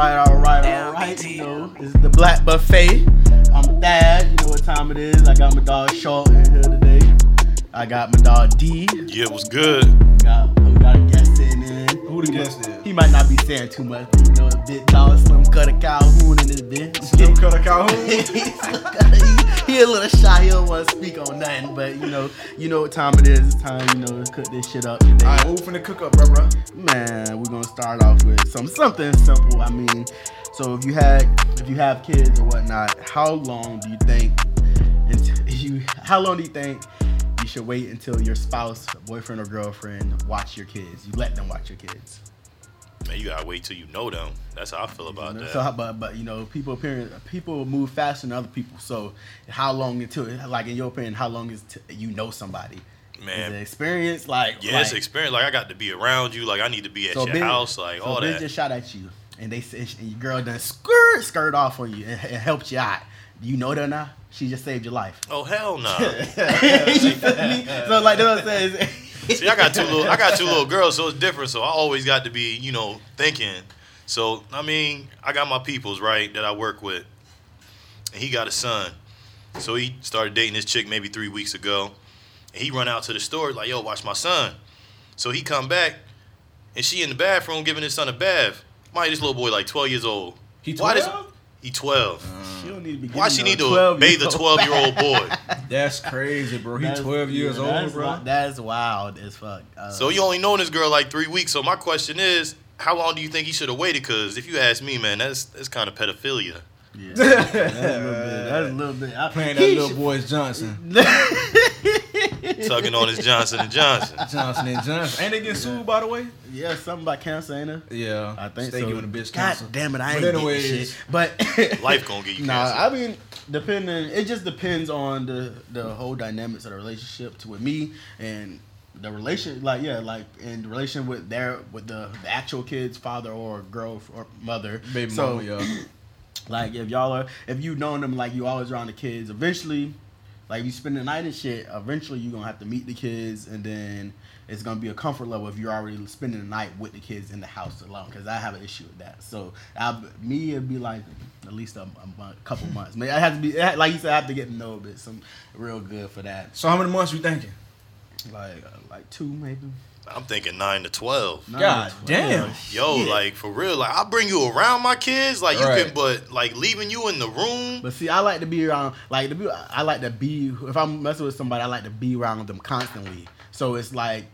right, all right, all right. You know, this is the Black Buffet. I'm Thad. You know what time it is. I got my dog Shaw in here today. I got my dog D. Yeah, it was good. We got, we got a guest in there. Who the guest is? He might not be saying too much, but you know, a bit dog, Slim cut Cutter Calhoun in this bitch. Slim Cutter Calhoun. he, he a little shy. He don't want to speak on nothing, but you know, you know what time it is. It's time, you know, to cook this shit up today. Alright, what we finna cook up, bro, bro? Man, we're gonna start off with some something simple. I mean, so if you had if you have kids or whatnot, how long do you think until you how long do you think you should wait until your spouse, boyfriend or girlfriend watch your kids? You let them watch your kids. Man, you gotta wait till you know them. That's how I feel about that. So, how- but but you know, people appearing people move faster than other people. So, how long until like in your opinion, how long is t- you know somebody? Man. experience like yeah, it's like, experience. Like I got to be around you. Like I need to be at So your bitch- house. Like so all bitch that. just shot at you, and they said and your girl done skirt skirt off on you and, and helped you out. You know that now? She just saved your life. oh hell no. you feel me? So like that's what I'm saying. See, I got two little. I got two little girls, so it's different. So I always got to be, you know, thinking. So I mean, I got my peoples right that I work with, and he got a son. So he started dating this chick maybe three weeks ago, and he run out to the store like, "Yo, watch my son." So he come back, and she in the bathroom giving his son a bath. Mind this little boy like 12 years old. He Why does 12? He 12? She don't need to be Why giving she need to 12 bathe a 12 year old boy? That's crazy, bro. He That's- 12 years yeah, old, that's bro. wi- That's wild as fuck. Uh, So you only known this girl like three weeks. So my question is, how long do you think he should have waited? Because if you ask me, man, that's that's kind of pedophilia. yeah, that's a little bit. That's a little bit. I, Playing he that little should- boy's Johnson. Tugging on his Johnson and Johnson. Johnson and Johnson. Ain't they getting sued, by the way? Yeah, something about cancer, ain't it? Yeah. I think Stay so. giving the bitch God cancer. damn it, I But ain't anyways- getting shit. But Life gonna get you Nah, cancer. I mean, depending. It just depends on the the whole dynamics of the relationship to with me and the relation. Like yeah, like in relation with their with the, the actual kid's father or girl or mother. Baby so, mama, yeah. Like if y'all are if you known them like you always around the kids, eventually, like you spend the night and shit. Eventually, you're gonna have to meet the kids, and then it's gonna be a comfort level if you're already spending the night with the kids in the house alone. Because I have an issue with that. So I, me, it'd be like at least a, a month, couple months. Maybe I have to be like you said. I have to get to know a bit. Some real good for that. So how many months you thinking? Like uh, like two maybe. I'm thinking nine to 12. Nine God to 12. damn. Yo, Shit. like for real, like I bring you around my kids, like you Right. can, but like leaving you in the room. But see, I like to be around, like to be, I like to be. If I'm messing with somebody, I like to be around them constantly. So it's like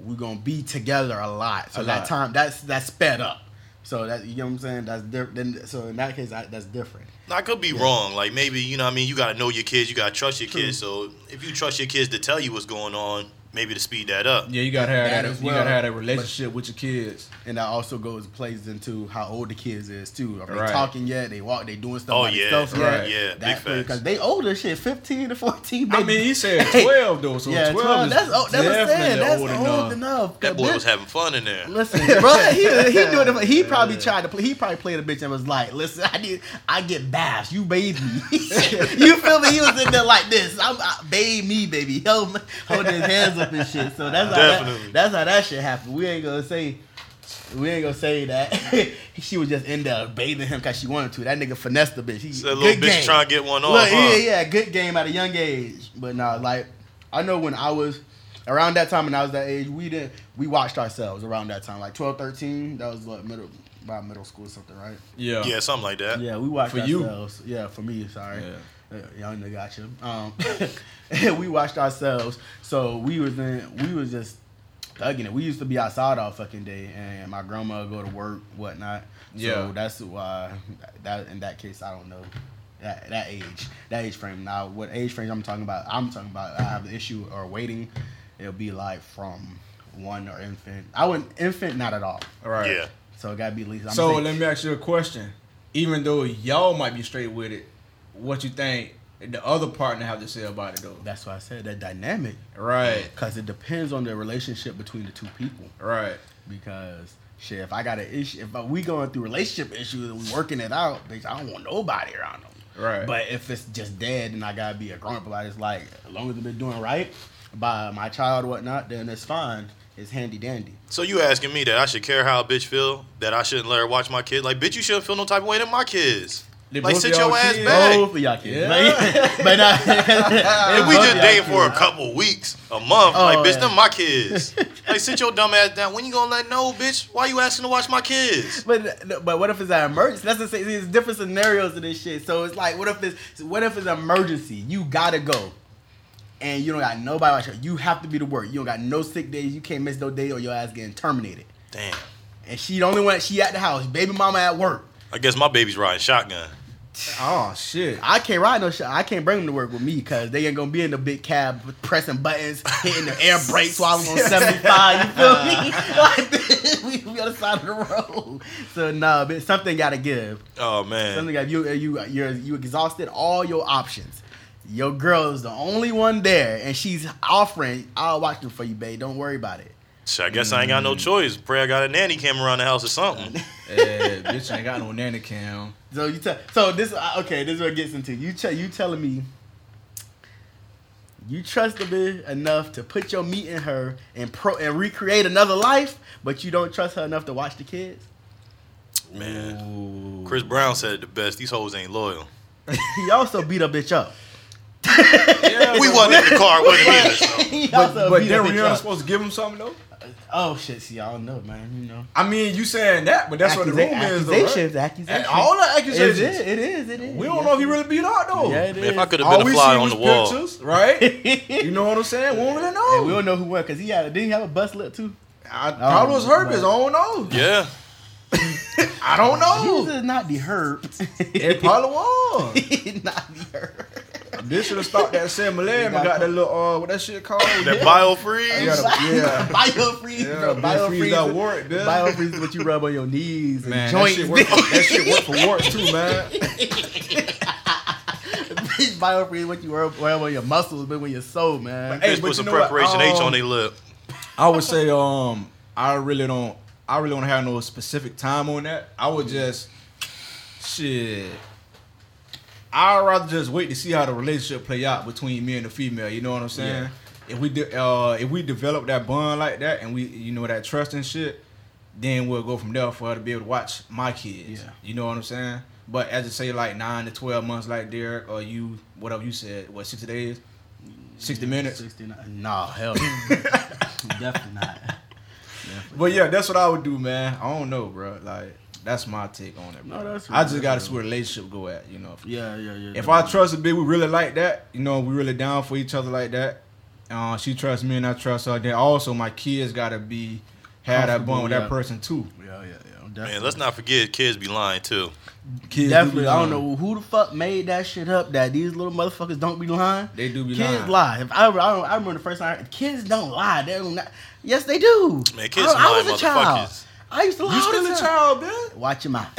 we're gonna be together a lot. So A that lot. time, that's that's sped up. So that you know what I'm saying. That's different. So in that case, I, that's different. I could be wrong. Like maybe you know, what I mean, you gotta know your kids, you gotta trust your kids. So if you trust your kids to tell you what's going on, maybe to speed that up. Yeah, you gotta have That that. as you gotta have that relationship with your kids. And that also goes plays into how old the kids is too. Are they Right. talking yet? They walk. They doing stuff Oh, by yeah. themselves Right. yet? Yeah, big facts. because they older shit, fifteen to fourteen. I mean, he said 12 though, so yeah, 12, 12. is That's oh, that's what I'm saying. definitely That's old old enough. enough. That boy Bitch, was having fun in there. Listen, bro, he he doing it. He probably tried to play. He probably played a bitch and was like, "Listen, I need, I get baths. You bathe me. you feel me? He was in there like this. I'm I, bathe me, baby. Hold, holding his hands up and shit. So that's how that, that's how that shit happened. We ain't gonna say. We ain't gonna say that she was just in there bathing him because she wanted to. That nigga finessed the bitch. He, So that good little bitch game. trying to get one off. Look, huh? yeah, yeah, good game at a young age. But nah, like I know when I was around that time and I was that age, we didn't we watched ourselves around that time, like 12, 13. That was like middle about middle school or something, right? Yeah. Yeah, something like that. Yeah, we watched For you. ourselves. Yeah, for me, sorry. Yeah. Uh, Young nigga got you. Um, we watched ourselves. So we was in, we was just thugging it. We used to be outside all fucking day, and my grandma would go to work, whatnot. Yeah. So that's why that in that case I don't know that that age that age frame. Now what age frame I'm talking about? I'm talking about I have the issue or waiting. It'll be like from one or infant. I wouldn't infant not at all. All right. Yeah. So it gotta be at least. I'm So saying- let me ask you a question. Even though y'all might be straight with it, what you think the other partner have to say about it though? That's why I said that dynamic. Right. Because it depends on the relationship between the two people. Right. Because shit, if I got an issue, if we going through relationship issues and we working it out, bitch, I don't want nobody around them. Right. But if it's just dead, and I gotta be a grown up about it. It's like as long as they've been doing right by my child or whatnot, then it's fine. It's handy dandy. So you asking me that I should care how a bitch feel? That I shouldn't let her watch my kid? Like, bitch, you shouldn't feel no type of way to my kids. They Like, sit your ass kids? back. Both of y'all kids. Yeah. But, but not, If we just y'all dating for a couple weeks, a month, Oh, like, bitch, yeah. them my kids. like, sit your dumb ass down. When you gonna let know, bitch? Why you asking to watch my kids? But but what if it's an emergency? That's the say there's different scenarios of this shit. So it's like what if it's what if it's an emergency? You gotta go. And you don't got nobody watch you. You have to be to work. You don't got no sick days. You can't miss no day or your ass getting terminated. Damn. And she the only one she at the house. Baby mama at work. I guess my baby's riding shotgun. Oh shit. I can't ride no shit. I can't bring them to work with me because they ain't gonna be in the big cab pressing buttons, hitting the air brakes while I'm on 75. You feel me? Uh. Like, we be on the side of the road. So nah, but something gotta give. Oh man. Something got you you you're you exhausted all your options. Your girl is the only one there, and she's offering. I'll watch them for you, babe. Don't worry about it. Shit, I guess I ain't got no Mm. choice. Pray I got a nanny cam around the house or something. Eh, bitch ain't got no nanny cam. So you tell. So this okay. This is what it gets into. You tell you telling me. You trust the bitch enough to put your meat in her and pro and recreate another life, but you don't trust her enough to watch the kids. Man. Chris Brown said it the best. These hoes ain't loyal. He also beat a bitch up. Yeah, We wasn't in the car with him either. So. He But, also but beat a then bitch Rihanna up. supposed to give him something though. Oh shit! See, I don't know, man. You know. I mean, you saying that, but that's what the Accusa- rumor is, though. Right? accusations, accusations. And all the accusations. It is. It is. It is. We don't know if he really beat out though. Yeah, it is. Man, if I could have All been a we fly on the wall. pictures, right? you know what I'm saying? We don't really know. And we don't know who won because he had. Didn't he have a bust lip too? I probably was herpes. I don't know. Yeah. I don't know. Jesus, not the herb. It probably was. not the herb. This should have stopped that Sam Milan and got that little uh what that shit called? That biofreeze. Yeah, yeah. Biofreeze, Yeah, bro. biofreeze that Biofreeze. wart, bitch. Biofreeze is what you rub on your knees and Man, that joints. shit, work for, that shit work for warts too, man. Biofreeze is what you rub, rub on your muscles, but when your soul, man. Hey, put some you know what? preparation H Um, on their lip. I would say um I really don't I really don't have no specific time on that. I would just shit. I'd rather just wait to see how the relationship play out between me and the female. You know what I'm saying? Yeah. If we de- uh if we develop that bond like that and we you know that trust and shit, then we'll go from there for her to be able to watch my kids. Yeah. You know what I'm saying? But as I say, like nine to twelve months, like Derek or you, whatever you said, what sixty days, sixty minutes. 69. Nah, hell. Definitely not. But yeah, that's what I would do, man. I don't know, bro. Like that's my take on it, bro. No, that's I just gotta bro. see where relationship go at, you know. Yeah, yeah, yeah. If I trust a bitch, we really like that, you know, we really down for each other like that. Uh, she trusts me and I trust her. Then also my kids gotta be have that bond with Comfortable, that person too. Yeah, yeah, yeah. Man, let's not forget kids be lying too. Kids Definitely, do I don't know who the fuck made that shit up. That these little motherfuckers don't be lying. They do be kids lying. lie. If I, I, don't, I remember the first time kids don't lie. They don't. Not, yes, they do. Man, kids I, I was a child. Motherfuckers. I used to lie. You all the still a time. child, bitch? Watch your mouth.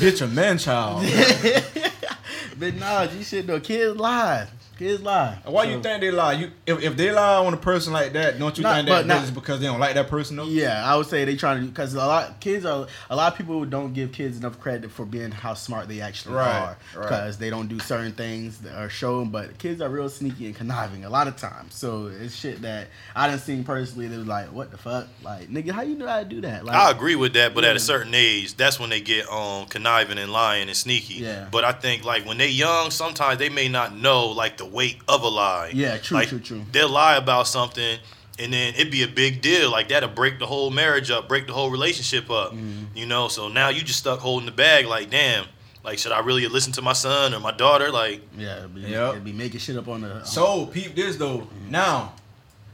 Bitch, a man child. but nah, G shit though. Kids lie. Kids lie. Why So- you think they lie? You if, if they lie on a person like that, don't you Not- think but that not- is because they don't like that person though? Yeah, I would say they trying to because a lot kids are a lot of people don't give kids enough credit for being how smart they actually Right, are right. because they don't do certain things that are shown. But kids are real sneaky and conniving a lot of times. So it's shit that I didn't see personally. That was like, what the fuck, like nigga, how you know how to do that? Like, I agree with that, but at a certain age, that's when they get um conniving and lying and sneaky. Yeah. But I think like when they young, sometimes they may not know like the weight of a lie. Yeah, true, Like, true, true. They'll lie about something, and then it'd be a big deal. Like that'll break the whole marriage up, break the whole relationship up. Mm-hmm. You know. So now you just stuck holding the bag. Like damn. Like should I really listen to my son or my daughter? Like Yeah, it'd be, Yep. it'd be making shit up on the. So peep this though. Now,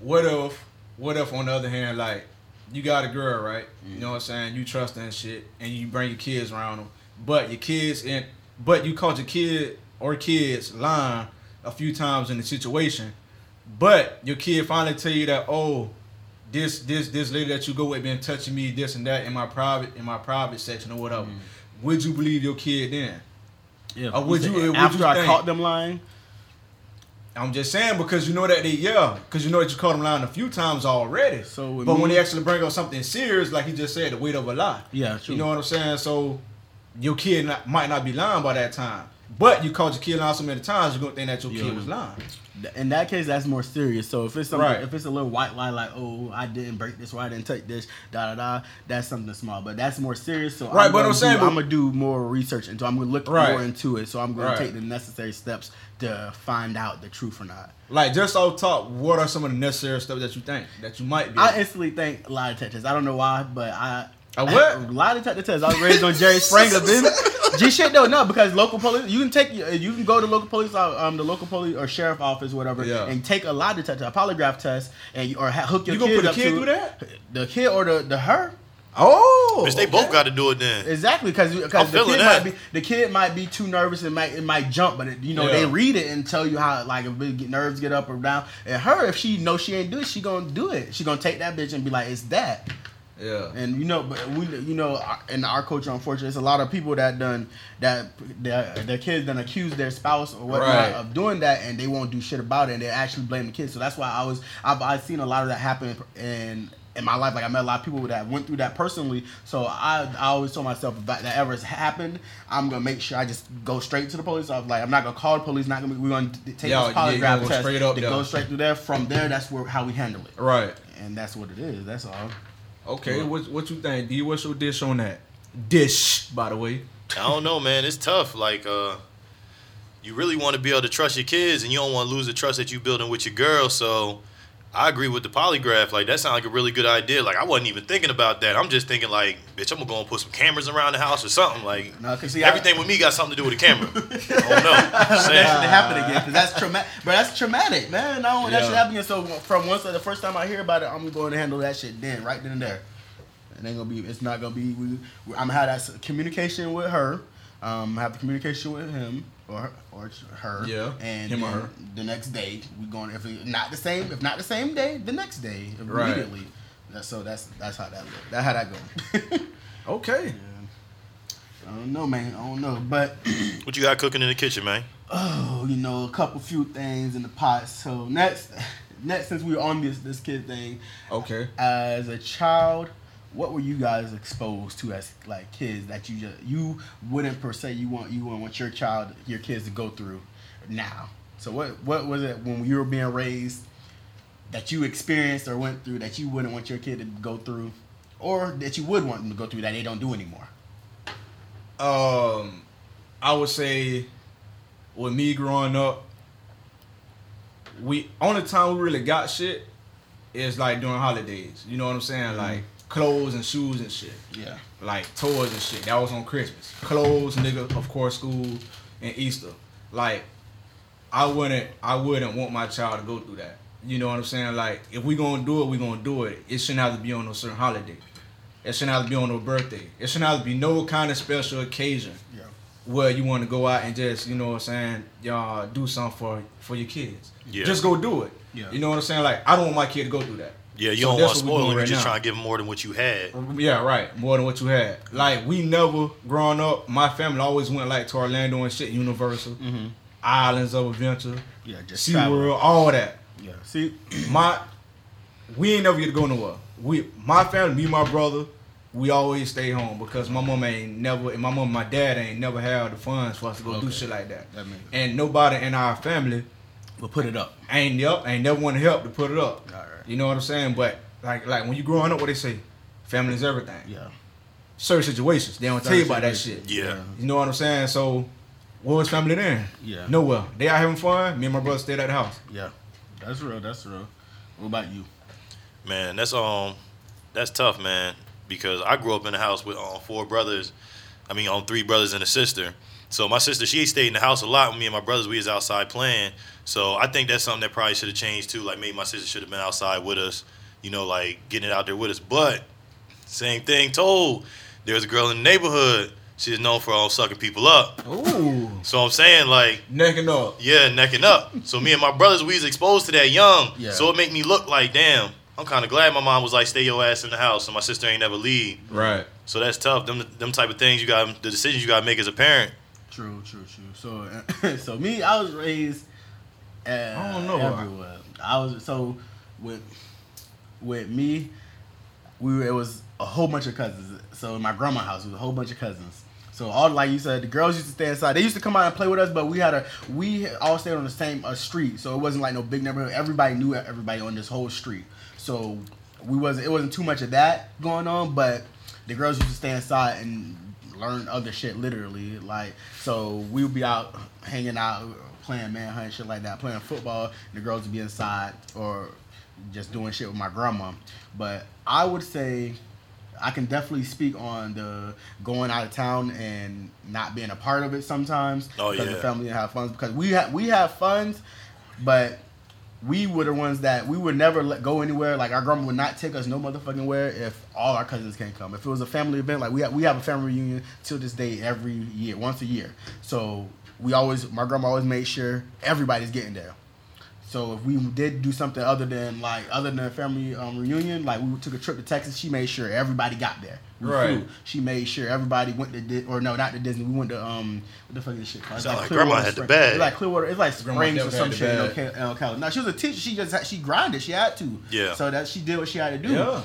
what if what if on the other hand, like you got a girl, right? You know what I'm saying? You trust that shit, and you bring your kids around them, but your kids and but you caught your kid or kids lying a few times in the situation, but your kid finally tell you that oh. This this this lady that you go with been touching me this and that in my private in my private section or whatever. Mm-hmm. Would you believe your kid then? yeah, or would you- would after you I think- caught them lying? I'm just saying because you know that they yeah, because you know that you caught them lying a few times already. So but me- when they actually bring up something serious, like he just said, the weight of a lie. Yeah, true. You know what I'm saying? So your kid not, might not be lying by that time. But you caught your kid lying so many times, you're gonna think that your Yeah. kid was lying. In that case, that's more serious. So if it's something, Right. if it's a little white lie like, "Oh, I didn't break this, or I didn't take this," da da da, that's something small. But that's more serious. So Right, I'm but gonna I'm saying, do, but- I'm gonna do more research into. I'm gonna look Right. more into it. So I'm gonna Right. take the necessary steps to find out the truth or not. Like just off top, what are some of the necessary stuff that you think that you might be? I instantly think lie detectors. I don't know why, but I. A what? lie detector test. I was raised on Jerry Springer. Then G shit though, no, because local police. You can take. You can go to local police, uh, um, the local police or sheriff office, whatever, Yeah. and take a lie detector, a polygraph test, and you, or ha- hook your You gonna kid put a up kid to through that? The kid or the the her. oh, Bitch, they both got to do it then. Exactly, because because the kid that. might be the kid might be too nervous and might it might jump, but it, you know Yeah. they read it and tell you how like if it get nerves get up or down. And her, if she knows she ain't do it, she gonna do it. She gonna take that bitch and be like, it's that. Yeah. And you know, but we, you know, in our culture, unfortunately, it's a lot of people that done that. Their, their kids done accuse their spouse or whatnot Right. of doing that, and they won't do shit about it, and they actually blame the kids. So that's why I was, I've, I've seen a lot of that happen in in my life. Like I met a lot of people that went through that personally. So I, I always told myself if that, that ever has happened, I'm gonna make sure I just go straight to the police. I was like, I'm not gonna call the police. Not gonna. Be, we're gonna take Yeah, this yeah, polygraph gonna go test. straight up to go straight through there. From there, that's where how we handle it, Right. and that's what it is. That's all. Okay. What what you think? D, what's your dish on that? Dish, by the way. I don't know, man. It's tough. Like, uh, you really want to be able to trust your kids, and you don't want to lose the trust that you building with your girl. So, I agree with the polygraph. Like, that sounds like a really good idea. Like, I wasn't even thinking about that. I'm just thinking, like, bitch, I'm gonna go and put some cameras around the house or something. Like, No, see, I- everything with me got something to do with the camera. I don't that should happen again because that's traumatic. But that's traumatic, man. I don't want that Yeah. shit happen again. So from once the first time I hear about it, I'm going to handle that shit then, right then and there. It ain't gonna be. It's not gonna be. We, we, I'm gonna have that communication with her. Um, have the communication with him or her, or her. Yeah, And him or her. The next day we going. If it, not the same, if not the same day, the next day Right. immediately. That's, so that's that's how that look. That how that go. Okay. I don't know, man. I don't know, but. What you got cooking in the kitchen, man? oh, you know, a couple few things in the pot. So next, next, since we were on this this kid thing, Okay. as a child, what were you guys exposed to as like kids that you just you wouldn't per se you want you wouldn't want your child your kids to go through now? So what what was it when you were being raised that you experienced or went through that you wouldn't want your kid to go through, or that you would want them to go through that they don't do anymore? Um, I would say, with me growing up, we only time we really got shit is like during holidays. You know what I'm saying? Like clothes and shoes and shit. Yeah. Like toys and shit. That was on Christmas. Clothes, nigga, of course, school and Easter. Like, I wouldn't, I wouldn't want my child to go through that. You know what I'm saying? Like, if we gonna do it, we gonna do it. It shouldn't have to be on a certain holiday. It shouldn't have to be on no birthday. It shouldn't have to be no kind of special occasion Yeah. where you want to go out and just, you know what I'm saying, y'all do something for for your kids. Yeah. Just go do it. Yeah. You know what I'm saying? Like, I don't want my kid to go through that. Yeah, you So don't want to we spoil doing them. You're right just now. trying to give them more than what you had. Yeah, right. More than what you had. Like we never growing up. My family always went like to Orlando and shit, Universal, Mm-hmm. Islands of Adventure, Yeah. Just travel. SeaWorld, all that. Yeah. See. My, we ain't never get to go nowhere. We, my family, me, and my brother, we always stay home because my mom ain't never, and my mom, and my dad ain't never had the funds for us to go do shit like that. That makes And nobody in our family We'll put it up. ain't up, ain't never want to help to put it up. All right. You know what I'm saying? But like, like when you growing up, what they say, family is everything. Yeah. Certain situations, they don't tell you about that shit. Yeah. You know what I'm saying? So, where was family then? Yeah. Nowhere. They out having fun. Me and my brother stayed at the house. Yeah. That's real. That's real. What about you? Man, that's um, that's tough, man. Because I grew up in a house with um, four brothers. I mean, on three brothers and a sister. So my sister, she stayed in the house a lot with me and my brothers. We was outside playing. So I think that's something that probably should have changed too. Like maybe my sister should have been outside with us. You know, like getting it out there with us. But same thing told. There was a girl in the neighborhood. She's known for all sucking people up. Ooh. So I'm saying like Necking up. yeah, necking up. So me and my brothers, we was exposed to that young. Yeah. So it make me look like, damn, I'm kind of glad my mom was like, stay your ass in the house, and my sister ain't never leave. Right. So that's tough. Them, them type of things you got, the decisions you got to make as a parent. True. True. True. So, so me, I was raised. Uh, I don't know. Everywhere. I was so with with me. We were, it was a whole bunch of cousins. So in my grandma's house, it was a whole bunch of cousins. So all like you said, the girls used to stay inside. They used to come out and play with us, but we had a we all stayed on the same uh, street, so it wasn't like no big neighborhood. Everybody knew everybody on this whole street, so we wasn't it wasn't too much of that going on. But the girls used to stay inside and learn other shit, literally. Like so, we'll be out hanging out, playing manhunt, shit like that, playing football. And the girls would be inside or just doing shit with my grandma. But I would say I can definitely speak on the going out of town and not being a part of it sometimes Oh, because yeah. the family didn't have funds because we have we have funds, but we were the ones that we would never let go anywhere. Like our grandma would not take us no motherfucking where if all our cousins can't come. If it was a family event, like we have, we have a family reunion till this day every year, once a year. So we always my grandma always made sure everybody's getting there. So if we did do something other than like other than a family um, reunion, like we took a trip to Texas, she made sure everybody got there. We Right. flew. She made sure everybody went to Di- or no, not to Disney. We went to um what the fuck is this shit called? It's Sound like Clearwater grandma had the Springs. bag. It's like Clearwater. It's like Grandma Springs or some had the shit in bag. Ocala- El No, she was a teacher. She just she grinded. She had to. Yeah. So that she did what she had to do. Yeah.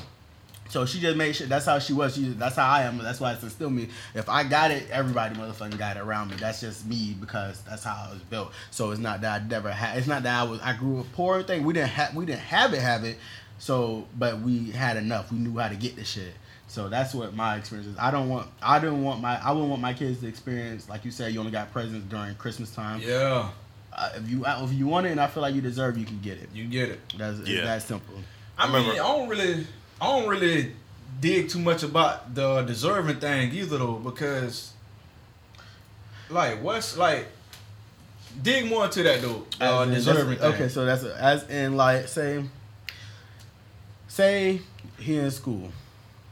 So she just made sure that's how she was. She that's how I am. That's why it's instilled me. If I got it, everybody motherfucking got it around me. That's just me because that's how I was built. So it's not that I never had. It's not that I was. I grew up poor and thing. We didn't have. We didn't have it. Have it. So, but we had enough. We knew how to get the shit. So that's what my experience is. I don't want. I didn't want my. I wouldn't want my kids to experience like you said. You only got presents during Christmas time. Yeah. Uh, if you if you want it and I feel like you deserve, you can get it. You get it. That's it's Yeah. that simple. I, I mean, remember- I don't really, I don't really dig too much about the deserving thing either, though, because, like, what's like, dig more into that though. Uh, in- deserving thing. Okay, so that's as in like say, say he in school,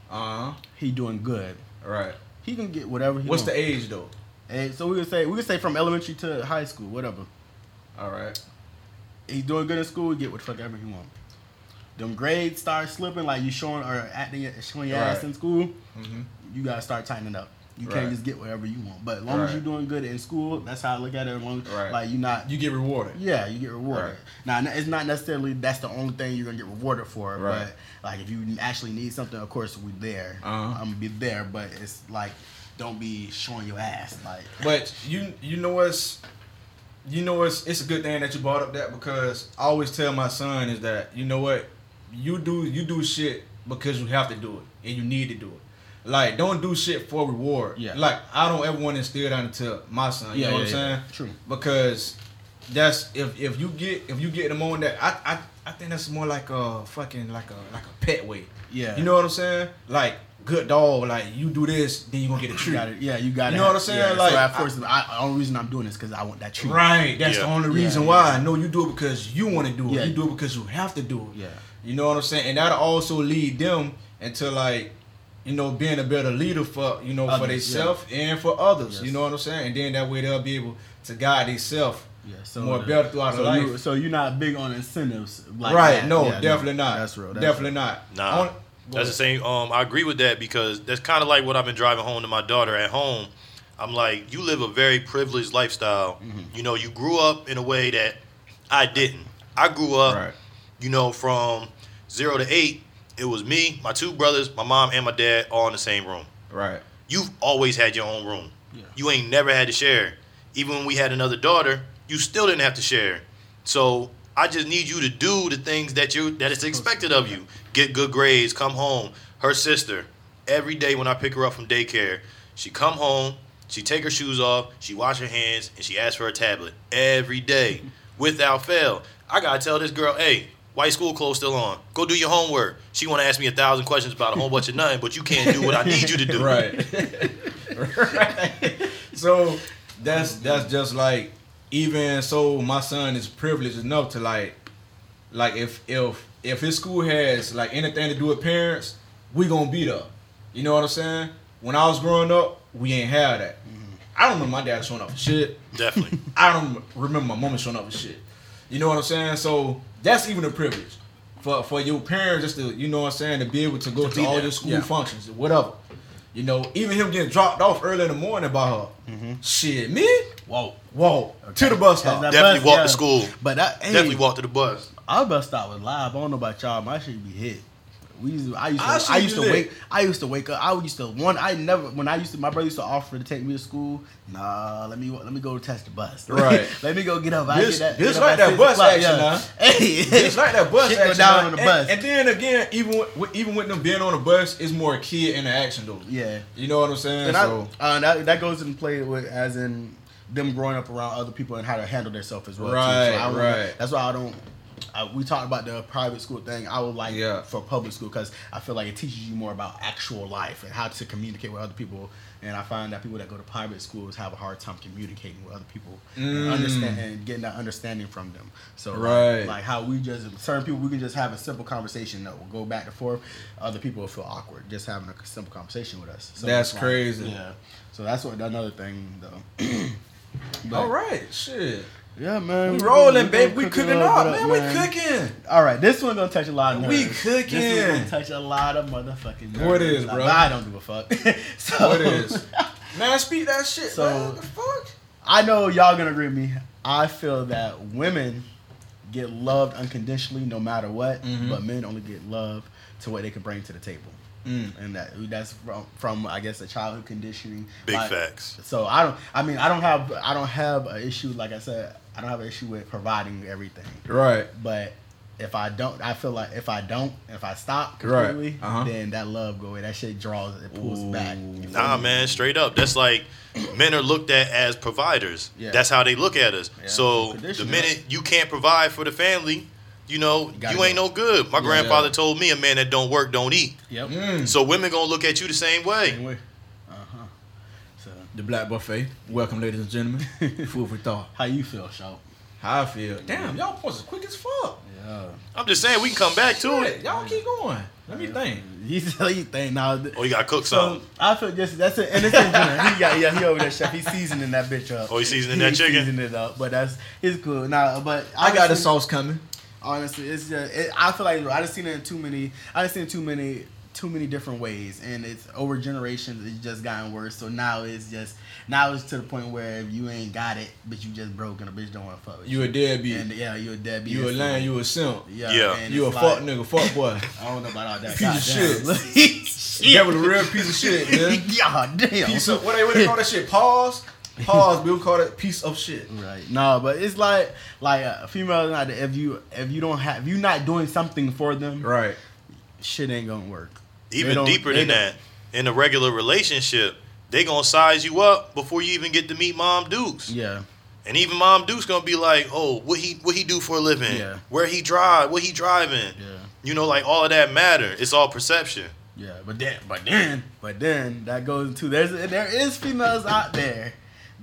Uh huh. he doing good. Right. He can get whatever he What's want. the age though? And so we would say we could say from elementary to high school, whatever. All right. He's doing good in school, he get what fuck ever he want. Them grades start slipping, like you showing or acting showing your ass Right. in school, Mm-hmm. you gotta start tightening up. You Right. can't just get whatever you want. But as long as you're doing good in school, that's how I look at it. As long as, Right. like you're not You get rewarded. Yeah, you get rewarded. Right. Now, it's not necessarily that's the only thing you're gonna get rewarded for, Right. but like if you actually need something, of course we're there. Uh-huh. I'm gonna be there, but it's like don't be showing your ass. Like But you you know what's you know what's it's a good thing that you brought up that because I always tell my son is that you know what you do you do shit because you have to do it and you need to do it. Like don't do shit for reward. Yeah. Like I don't ever want to instill that into my son. You know what I'm saying? True. Because that's if if you get if you get them on that I I, I think that's more like a fucking like a like a pet way. Yeah. You know what I'm saying? Like good dog. Like you do this, then you gonna get a You treat. got it. Yeah, you got it. You know what I'm saying? Yeah, Like, so at first, I, the only reason I'm doing this because I want that treat. Right. That's Yeah. the only reason yeah. why. I know you do it because you want to do it. Yeah. You do it because you have to do it. Yeah. You know what I'm saying? And that'll also lead them into like, you know, being a better leader for you know for Others, themselves and for others. Yes. You know what I'm saying? And then that way they'll be able to guide themselves. Yeah. So More the- better throughout so life. You, so you're not big on incentives, like right? that. No, Yeah, definitely not. That's real. That's definitely real. not. Nah. On- That's the same. Um, I agree with that because that's kind of like what I've been driving home to my daughter at home. I'm like, you live a very privileged lifestyle. Mm-hmm. You know, you grew up in a way that I didn't. I grew up, Right. You know, from zero to eight. It was me, my two brothers, my mom, and my dad all in the same room. Right. You've always had your own room. Yeah. You ain't never had to share. Even when we had another daughter, you still didn't have to share. So I just need you to do the things that you that is expected of you. Get good grades, come home. Her sister, every day when I pick her up from daycare, she come home, she take her shoes off, she wash her hands, and she asks for a tablet every day, without fail. I gotta tell this girl, hey, white school clothes still on. Go do your homework. She wanna ask me a thousand questions about a whole bunch of nothing, but you can't do what I need you to do. Right. right. So that's that's just like even so my son is privileged enough to like like if if if his school has like anything to do with parents, we gonna be there. You know what I'm saying? When I was growing up, we ain't have that. Mm-hmm. I don't remember my dad showing up for shit. Definitely. I don't remember my mama showing up for shit. You know what I'm saying? So that's even a privilege for for your parents just to you know what I'm saying to be able to go to, be all there. your school Yeah. functions or whatever. You know, even him getting dropped off early in the morning by her. Mm-hmm. Shit, me? Whoa. Whoa. To the bus That's stop. that Definitely bus, walk yeah. to school. But that hey, Definitely walk to the bus. Our bus stop was live. I don't know about y'all. My shit be hit. We used to, I used to, I I, used to wake, I used to wake up. I used to one. I never when I used to. My brother used to offer to take me to school. Nah, let me let me go test the bus. Right. let me go get up. I This- get that. this get like that bus o'clock, action yeah. now. Hey, It's like that bus Shit action. down now. on the And- bus. And, then again, even with, even with them being on the bus, it's more kid interaction though. yeah. You know what I'm saying? And so I, uh, that that goes in play with as in them growing up around other people and how to handle themselves as well. Right, I right. That's why I don't. I, we talked about the private school thing. I would like Yeah. for public school because I feel like it teaches you more about actual life and how to communicate with other people. And I find that people that go to private schools have a hard time communicating with other people and Mm. understand and getting that understanding from them. So like- Right. like, how we just certain people we can just have a simple conversation that will go back and forth. Other people will feel awkward just having a simple conversation with us. So That's like- crazy. Yeah. So that's what another thing though. But- all right, shit. Yeah, man. We rolling, we baby. We cooking cooking a up, bit man. We cooking. All right, this one gonna touch a lot of nerves. We cooking. This cooking. one gonna touch a lot of motherfucking nerves. What is, Like, bro? I don't give a fuck. so, What is? Man, speak that shit, So- man. What the fuck? I know y'all gonna agree with me. I feel that women get loved unconditionally no matter what, Mhm. but men only get love to what they can bring to the table. Mm. And that that's from, from I guess a childhood conditioning. Big Like, facts. So I don't. I mean, I don't have. I don't have an issue. Like I said, I don't have an issue with providing everything. Right. But if I don't, I feel like if I don't, if I stop Right. completely, Uh-huh. then that love go away. That shit draws, it pulls back. Ooh. You Nah, me? man, straight up. That's like men are looked at as providers. Yeah. That's how they look at us. Yeah, so the minute you can't provide for the family, you know, gotta you ain't go. no good. My Yeah. grandfather told me a man that don't work don't eat. Yep. Mm. So women gonna look at you the same way. Same way. Huh. So The Black Buffet. Welcome, ladies and gentlemen. Food for thought. how you feel, Shaw? How I feel. Damn, y'all points is quick as fuck. Yeah. I'm just saying we can come back to it. Y'all keep going. Let me think. He's he think now. Oh, you gotta cook So something. I feel just that's it, and it's in general. He got yeah, he over there chef. He's seasoning that bitch up. Oh, he seasoning He that chicken? Seasoning it up, but that's it's cool. Now, but I got the honestly- sauce coming. honestly it's just it, i feel like i just seen it in too many i just seen too many too many different ways and it's over generations it's just gotten worse so now it's just now it's to the point where if you ain't got it but you just broke and a bitch don't want to fuck with You you a deadbeat. and yeah you a deadbeat You a It's lame. like- You a simp. yeah, Yeah. and You a it's fuck nigga. Fuck boy. i don't know about all that Piece of Goddamn. shit. That was a real piece of shit, man. God damn. Piece of what they what they call that shit? Pause. Pause. We would call that piece of shit. Right. No, but it's like like uh, female. If you if you don't have if you not doing something for them, Right. shit ain't gonna work. Even deeper than that, in a regular relationship, they gonna size you up before you even get to meet Mom Dukes. Yeah. And even Mom Duke's gonna be like, "Oh, what he what he do for a living? Yeah. Where he drive? What he driving? Yeah. You know, like all of that matter. It's all perception. Yeah, but then, but then, but then that goes into there's there is females out there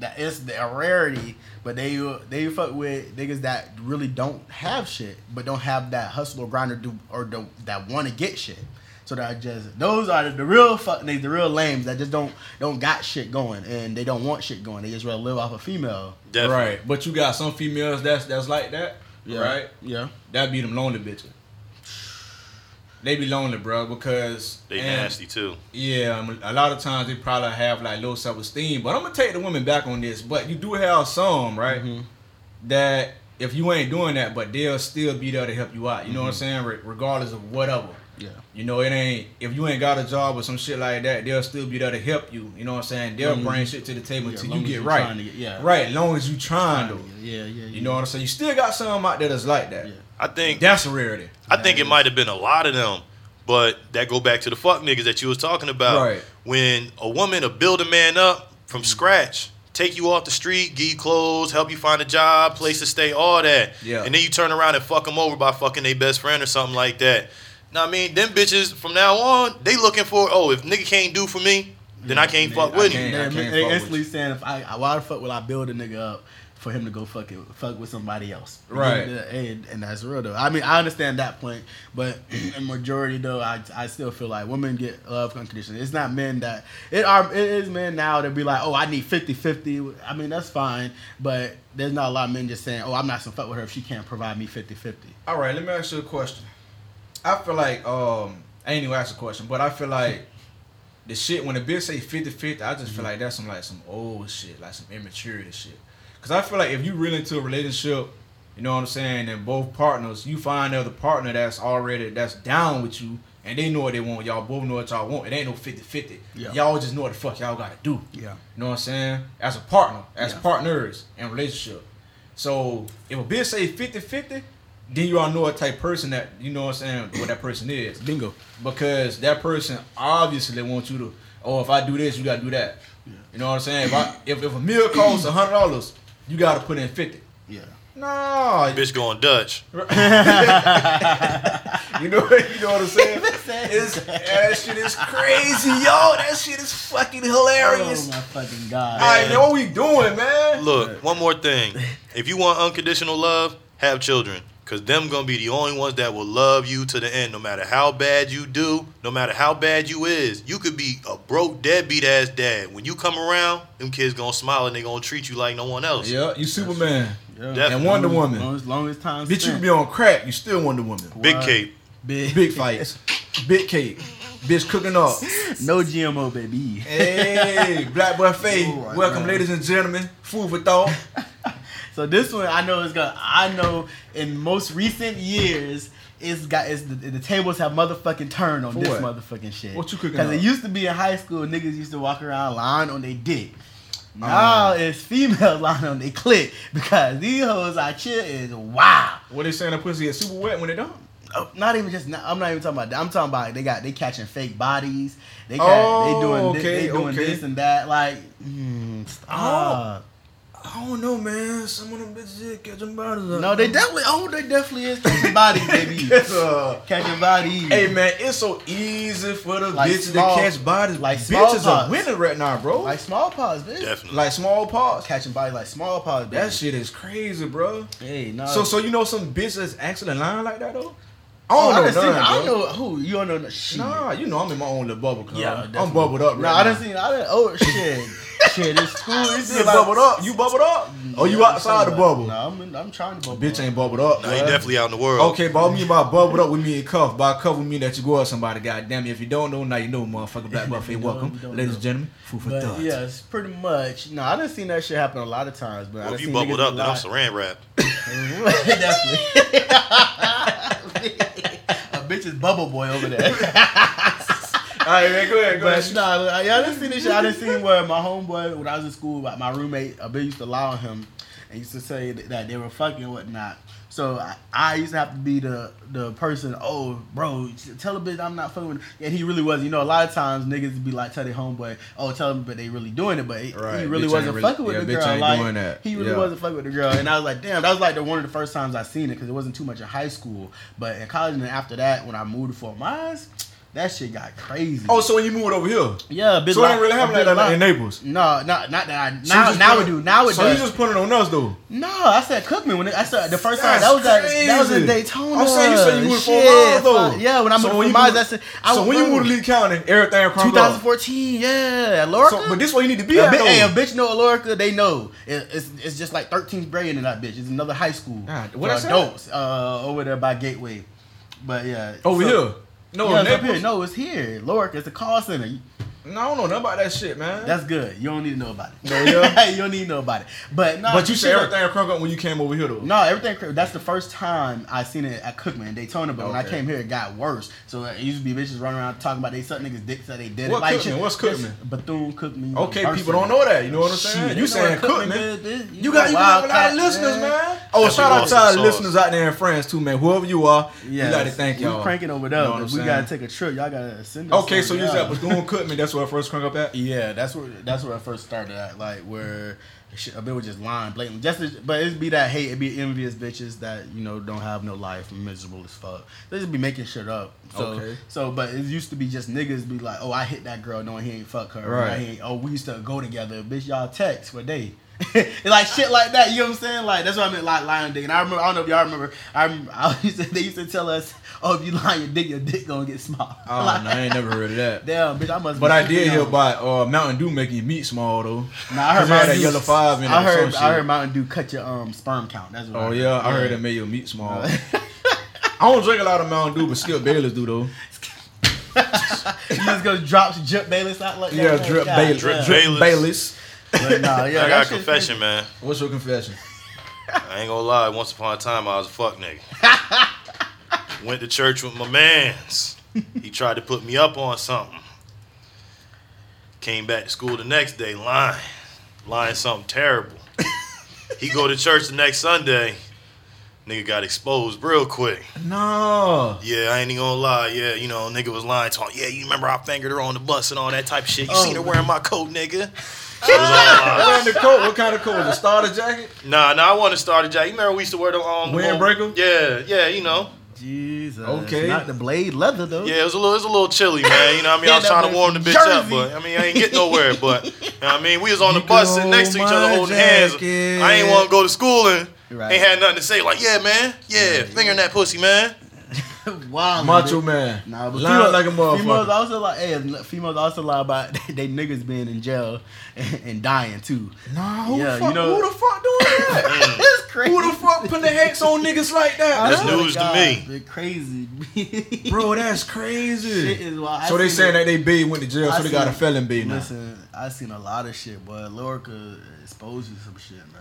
that it's a rarity, but they they fuck with niggas that really don't have shit, but don't have that hustle or grinder do or don't that want to get shit. So that just those are the, the real fuck niggas, the real lames that just don't don't got shit going and they don't want shit going. They just rather live off a female. Definitely. Right. But you got some females that's that's like that. Right. Yeah. That be them lonely bitches. They be lonely, bro, because They and- nasty too. Yeah, um, a lot of times they probably have like low self esteem. But I'm gonna take the women back on this. But you do have some, right? Mhm. That if you ain't doing that, but they'll still be there to help you out. You know what I'm saying? Re- regardless of whatever. Yeah. You know, it ain't if you ain't got a job or some shit like that, they'll still be there to help you. You know what I'm saying? They'll Mhm. bring shit to the table Yeah, until long you get right. get- yeah. Right, long as you trying to. Yeah, yeah, yeah. You know what I'm saying? You still got some out there that's like that. Yeah. I think That's a rarity. I think That it is- might have been a lot of them, but that go back to the fuck niggas that you was talking about. Right. When a woman will build a man up from scratch, take you off the street, give you clothes, help you find a job, place to stay, all that. Yeah. And then you turn around and fuck them over by fucking their best friend or something like that. Now I mean, them bitches from now on, they looking for, oh, if nigga can't do for me, then I can't fuck I with can't- him. I They, can't they fuck with instantly saying if I, I why the fuck will I build a nigga up for him to go fuck it, fuck with somebody else? Right. And, and that's real though. I mean I understand that point, but in majority though, I I still feel like women get love unconditionally. It's not men that it are it is men now that be like, oh I need 50-50. I mean that's fine, but there's not a lot of men just saying, oh I'm not gonna fuck with her if she can't provide me 50-50. All right, let me ask you a question. I feel like um I ain't even ask a question, but I feel like the shit when the bitch say 50-50, I just feel like that's some like some old shit, like some immaturity shit. Cause I feel like if you really into a relationship, you know what I'm saying, and both partners, you find another partner that's already that's down with you and they know what they want. Y'all both know what y'all want. It ain't no 50-50. Yeah. Y'all just know what the fuck y'all gotta do. Yeah. You know what I'm saying? As a partner, as Yeah. partners in relationship. So if a bitch say 50-50, then you all know what type person that you know what I'm saying, what that person is. Bingo. Because that person obviously wants you to, oh, if I do this, you gotta do that. Yeah. You know what I'm saying? If I, if, if a meal costs hundred dollars, you gotta put in fifty. Yeah. No, Bitch going Dutch. you know, you know what I'm saying? It's, that shit is crazy, yo. That shit is fucking Oh hilarious. my fucking god. All right, man, what we doing, man? Look, one more thing. If you want unconditional love, have children. Cause them gonna be the only ones that will love you to the end, no matter how bad you do, no matter how bad you is. You could be a broke, deadbeat ass dad. When you come around, them kids gonna smile and they gonna treat you like no one else. Yeah, you Superman. Yeah. And Wonder Woman. Long as, long as time. Bitch, you spent. can be on crack, you still Wonder Woman. Big Wow. cape. big. Big fights, big cake, bitch cooking up. No GMO, baby. Hey, Black Buffet. Ooh, Welcome, know. ladies and gentlemen. Food for thought. So this one, I know is gonna. I know in most recent years, it's got. It's the, the tables have motherfucking turned on For this what? motherfucking shit. What you cooking Because it used to be in high school, niggas used to walk around lying on their dick. Now it's females lying on their clit because these hoes out here is wow. What they saying? The pussy is super wet when they don't. Oh, not even just. I'm not even talking about that. I'm talking about they got they catching fake bodies. They got Oh, they doing thi- okay, they doing okay. this and that. Like, mm, stop. I don't know, man. Some of them bitches is catching bodies. up. No, they definitely. Oh, they definitely is catching bodies, baby. Uh, catching bodies. hey, man, it's so easy for the Like bitches small- to catch bodies. like bitches smallpox. are winning right now, bro. like Like, smallpox, bitch. Definitely. small paws. Catching bodies like smallpox, bitch. That shit is crazy, bro. Hey, no. So, so you know some bitches that's actually lying like that though? I oh, don't I know done seen. none, I don't know who. You don't know no shit. Nah, you know I'm in my own little bubble, cuz. Yeah, I'm bubbled up right Nah, I now. done seen. I done. Oh shit. shit, it's school. It's You bubbled up? You bubbled up? Or you outside the bubble? No, I'm. In, I'm trying to bubble. Bitch up. ain't bubbled up. Now you definitely out in the world. Okay, but I mean by bubbled up with me and cuff. By cuff with me that you go out somebody. God damn it. If you don't know, now you know, motherfucker. Black Buffet, You don't- welcome. you Ladies and gentlemen, food for But thought. yes, pretty much. No, I done seen that shit happen a lot of times. But Well, if you bubbled up, then I'm lie- saran wrap. Definitely. Is bubble boy over there. All right, man, go ahead, go But ahead. nah, y'all didn't see this shit. I didn't see where my homeboy, when I was in school, my- my roommate, uh, a bitch used to lie on him and used to say that that they were fucking and whatnot. So I, I used to have to be the the person, oh, bro, tell a bitch I'm not fucking with. And he really was. You know, a lot of times niggas be like, tell their homeboy, oh, tell him, but they really doing it. But he, Right, he really bitch wasn't really- fucking with yeah, the girl. Like. He really Yeah. wasn't fucking with the girl. And I was like, damn, that was like the one of the first times I seen it because it wasn't too much in high school. But in college and then after that, when I moved to Fort Myers, that shit got crazy. Oh, so when you moved over here, Yeah, a bit so it ain't really happen like that in. Naples. No, not not that. I, So now now we do. Now it So does. you just put it on us though. no, I said Cookman when it, I said the first time that was at, that was in. Daytona. I'm saying you said you moved Shit, Myers, though. Yeah, when I moved So to when Fort you Myers, moved- that's it. I so when you moved to Lee County, everything crunk up. 2014, yeah, Lorca. So, but this where you need to be a at bi- hey, a bitch know Alorica, they know. It, it's it's just like 13th grade in that bitch. It's another high school. God, what I said? adults uh, over there by Gateway. But yeah, over here. No, yeah, it's up here. No, it's here. Lorica, it's a call center. You- No, I don't know nothing about that shit, man. That's good. You don't need to know about it. No, yeah? you don't need to know about it. But no, but you said everything crunk up when you came over here though. No, everything. That's the first time I seen it at Cookman in Daytona. But when I came here, it got worse. So it used to be bitches running around talking about they suck niggas' dicks that they did What it. Like Cookman? shit- What's Cookman? Bethune Cookman. Okay, University. people don't know that. You know what I'm saying? they You saying Cookman? bitch. You got you got a lot of listeners, man. Oh, Definitely shout out to our listeners out there in France too, man. Whoever you are, Yes. we got to thank y'all. We cranking over You there. know what If I'm we gotta take a trip. Y'all gotta send us. Okay, so you said Bethune Cookman. That's where I first crunk up at. Yeah, that's where that's where I first started at. Like where shit, a bit was just lying blatantly. Just as- but it'd be that hate, it'd be envious bitches that you know don't have no life, miserable as fuck. They just be making shit up. So Okay. so, but it used to be just niggas be like, oh, I hit that girl knowing he ain't fuck her. Right. Right. Ain't, oh, we used to go together. Bitch, y'all text for day. like shit like that, you know what I'm saying? Like that's what I meant, like lying dick. And I remember, I don't know if y'all remember. I, remember, I used to, they used to tell us, oh, if you lie your dick, your dick gonna get small. Oh, Like, no, I ain't never heard of that. Damn, bitch, I must. But be I did hear about uh, Mountain Dew making your meat small though. Nah, I heard Cause Mountain that Dew. yellow five in I heard. some I shit. heard Mountain Dew cut your um sperm count. That's what. Oh I heard. yeah, I heard it made your meat small. I don't drink a lot of Mountain Dew, but Skip Bayless do though. you just go drop some drip Bayless out like that. Yeah, man. drip God Bayless. Drip damn. Bayless. Bayless. But nah, yeah, I got a shit's confession, man. What's your confession? I ain't gonna lie. Once upon a time, I was a fuck nigga. Went to church with my mans. he tried to put me up on something. Came back to school the next day lying, lying something terrible. he go to church the next Sunday. Nigga got exposed real quick. No. Yeah, I ain't even gonna lie. Yeah, you know, nigga was lying, talking. Yeah, you remember I fingered her on the bus and all that type of shit. You Oh. seen her wearing my coat, nigga. It was all. Wearing the coat. What kind of coat? Was it starter jacket? Nah, nah, I want a jacket. You remember we used to wear the um Windbreaker? Yeah, yeah, you know. Jesus. Okay. Not the blade leather though. Yeah, it was a little, it was a little chilly, man. You know what I mean? I was trying to warm the was bitch up, but I mean, I ain't get nowhere. But you know what I mean, we was on the You bus sitting next to each other, my holding hands. I ain't want to go to school and Right. ain't had nothing to say. Like, yeah, man, yeah, finger fingering that pussy, man. wow. Macho man. Nah, but females, like a motherfucker. females also like, hey, females also lie about they niggas being in jail and, and dying too. Nah, who Yeah, the fuck? you know- who the fuck doing that? It's crazy. who the fuck putting the hex on niggas like that? That's oh swear news to God, me. Crazy, Bro, that's Shit crazy. is wild. So they saying it- that they babe went to jail, I so they got a seen- felon babe now. Listen, I seen a lot of shit, but Lorca exposed you to some shit, man.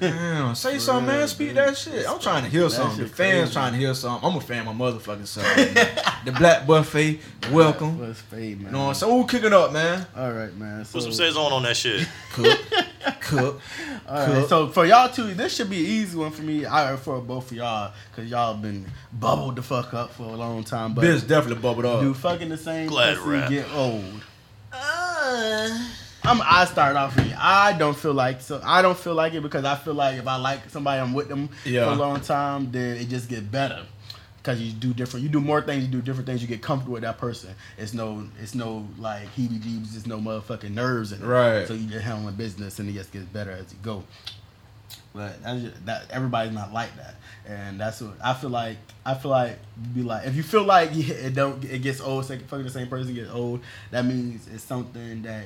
Damn, say For something, man. Speak dude. that shit. I'm trying to hear That something. The fans crazy. trying to hear something. I'm a fan of my motherfucking self. man. the Black Buffet, welcome. What's fade, man? You know what I'm saying? Who kicking up, man? All right, man. So, Put some says on on that shit. Cook, cook. all right, cook. so for y'all two, this should be an easy one for me. I for both of y'all, cause y'all been bubbled the fuck up for a long time. But Bitch definitely bubbled up. do fucking the same Glad pussy rap. get old? Uh, I'm. I start off with. I don't feel like so. I don't feel like it because I feel like if I like somebody, I'm with them Yeah. for a long time, then it just get better. Cause you do different, you do more things, you do different things, you get comfortable with that person. It's no, it's no like heebie-jeebies, it's no motherfucking nerves in it. Right. So you just handling business, and it just gets better as you go. But that's just, that everybody's not like that, and that's what I feel like. I feel like be like if you feel like it don't it gets old, second fucking the same person gets old. That means it's something that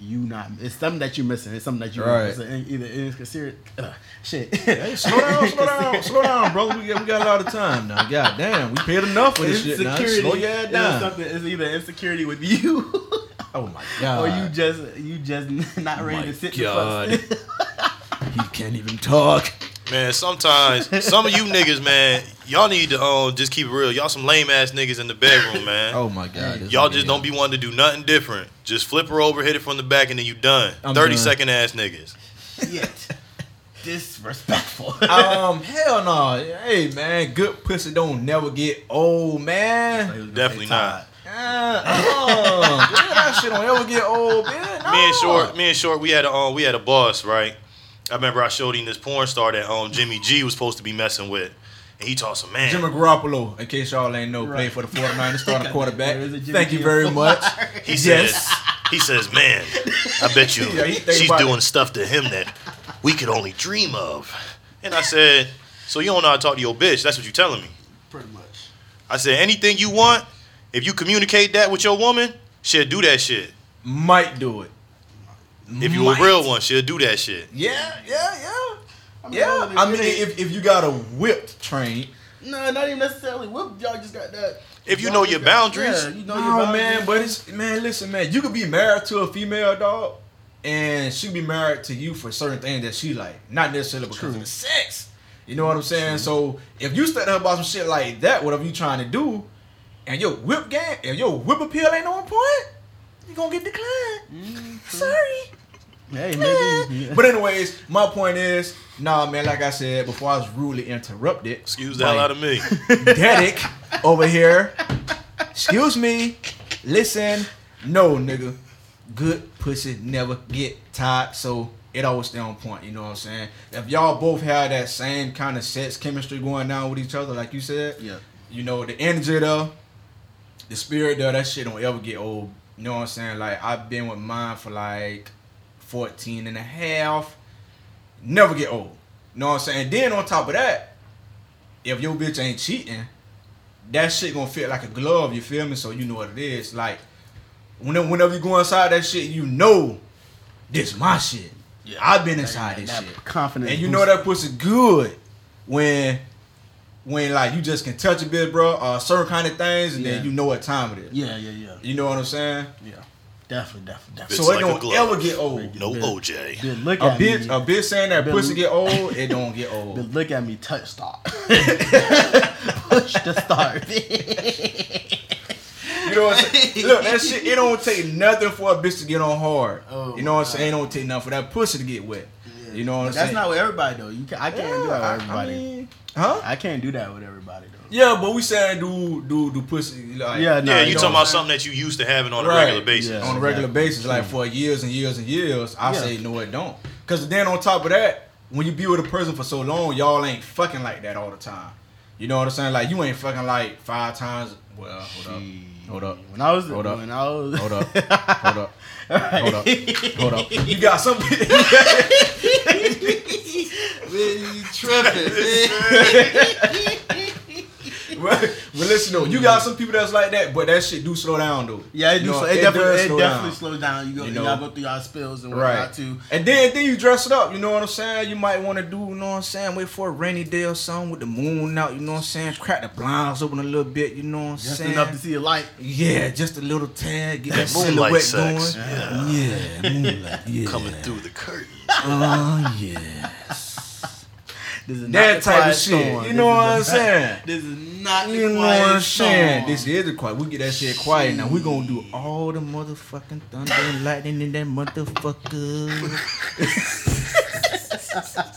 you not. It's something that you're missing. It's something that you Right. It's a, either inconsiderate uh, shit. Hey, slow down, slow down, slow down, bro. We got, we got a lot of time now. God damn, we paid enough for this shit now. Slow your ass down. something. It's either insecurity with you. Oh my god. Or you just you just not ready my to sit God. the fuck he can't even talk. Man, sometimes some of you niggas, man, y'all need to um just keep it real. Y'all some lame ass niggas in the bedroom, man. Oh my god. Y'all just don't be wanting to do nothing different. Just flip her over, hit it from the back, and then you done. I'm Thirty done. second ass niggas. Yet disrespectful. Um, hell no. Hey man, good pussy don't never get old, man. Definitely not. Uh, uh, yeah, that shit don't ever get old, man. Me and Short, me and Short, we had a um, we had a boss, right? I remember I showed him this porn star that um Jimmy G was supposed to be messing with, and he told some man. Jimmy Garoppolo, in case y'all ain't know, played for the 49ers, starting quarterback. There is a Jimmy Thank you very much. He Yes. says, he says, man, I bet you Yeah, she's doing it. stuff to him that we could only dream of. And I said, so you don't know how to talk to your bitch? That's what you're telling me. Pretty much. I said, anything you want, if you communicate that with your woman, she'll do that shit. Might do it. If you Might. a real one, she'll do that shit. Yeah, yeah, yeah. I mean, Yeah, I mean, if, if you got a whipped train, no, not even necessarily. Whoop, y'all just got that. If you know your boundaries. Yeah, you know no your oh, boundaries. man, but it's man. Listen, man, you could be married to a female dog, and she be married to you for certain things that she like, not necessarily because True. of the sex. You know what I'm saying? So if you study up about some shit like that, whatever you trying to do, and your whip game, if your whip appeal ain't on point, you gonna get declined. Mm, true. Sorry. Hey, maybe. But anyways, my point is, nah, man. Like I said before, I was rudely interrupted. Excuse the hell out of me. Dedic over here. Excuse me. Listen. No, nigga. Good pussy never get tired, so it always stay on point. You know what I'm saying? If y'all both have that same kind of sex chemistry going down with each other, like you said, yeah. you know, the energy though, the spirit though, that shit don't ever get old. You know what I'm saying? Like, I've been with mine for like 14 and a half. Never get old. You know what I'm saying? And Then on top of that, if your bitch ain't cheating, that shit gonna fit like a glove, you feel me? So you know what it is. Like, whenever, whenever you go inside that shit, you know this my shit. Yeah. I've been inside That- this that shit. Confidence. And you know that pussy good when when like you just can touch a bit, bro, uh certain kind of things, and Yeah. then you know what time it is. Yeah, yeah, yeah, You know what I'm saying? yeah. Definitely, definitely, definitely. It's so like it a don't ever get old. No Bitch. OJ. Bitch, look A bitch, me. a bitch saying that Bill- pussy get old, it don't get Bitch, old. look at me. Touch start. Push the start. You know what I'm saying? Look, that shit, it don't take nothing for a bitch to get on hard. Oh, you know what I'm saying? It don't take nothing for that pussy to get wet. You know what I'm But saying? that's not with everybody though. You can, I can't do that with everybody. I mean, huh? I can't do that with everybody though. Yeah, but we saying do do do pussy like Yeah, no, yeah, you you talking about saying? something that you used to having on a Right. regular basis. Yeah. on a regular exactly. basis, like for years and years and years. I Yeah. say no, it don't. Cause then on top of that, when you be with a person for so long, y'all ain't fucking like that all the time. You know what I'm saying? Like you ain't fucking like five times. Well, hold up, hold up, When I was Hold up. when I was hold up, hold up, hold up, hold up. You got something. Man, you tripping, Well, listen though, you got some people that's like that, but that shit do slow down though. Yeah, it You know, so it, definitely, does it definitely down. slows down. You go, You you, know? gotta go through y'all spills and Right. whatnot too. And then then you dress it up, you know what I'm saying? You might want to do, you know what I'm saying? Wait for a rainy day or something with the moon out, you know what I'm saying? Crack the blinds open a little bit, you know what I'm Just saying? enough to see a light. Yeah, just a little tad, get that Moonlight silhouette sex. going. Yeah. Yeah, moonlight. Yeah. Coming through the curtain. Oh yeah. This is That the type of shit. storm. You know is what I'm saying? This is not the You know quiet what I'm saying? storm. This is the quiet. We get that shit quiet now. We gonna do all the motherfucking thunder and lightning in that motherfucker.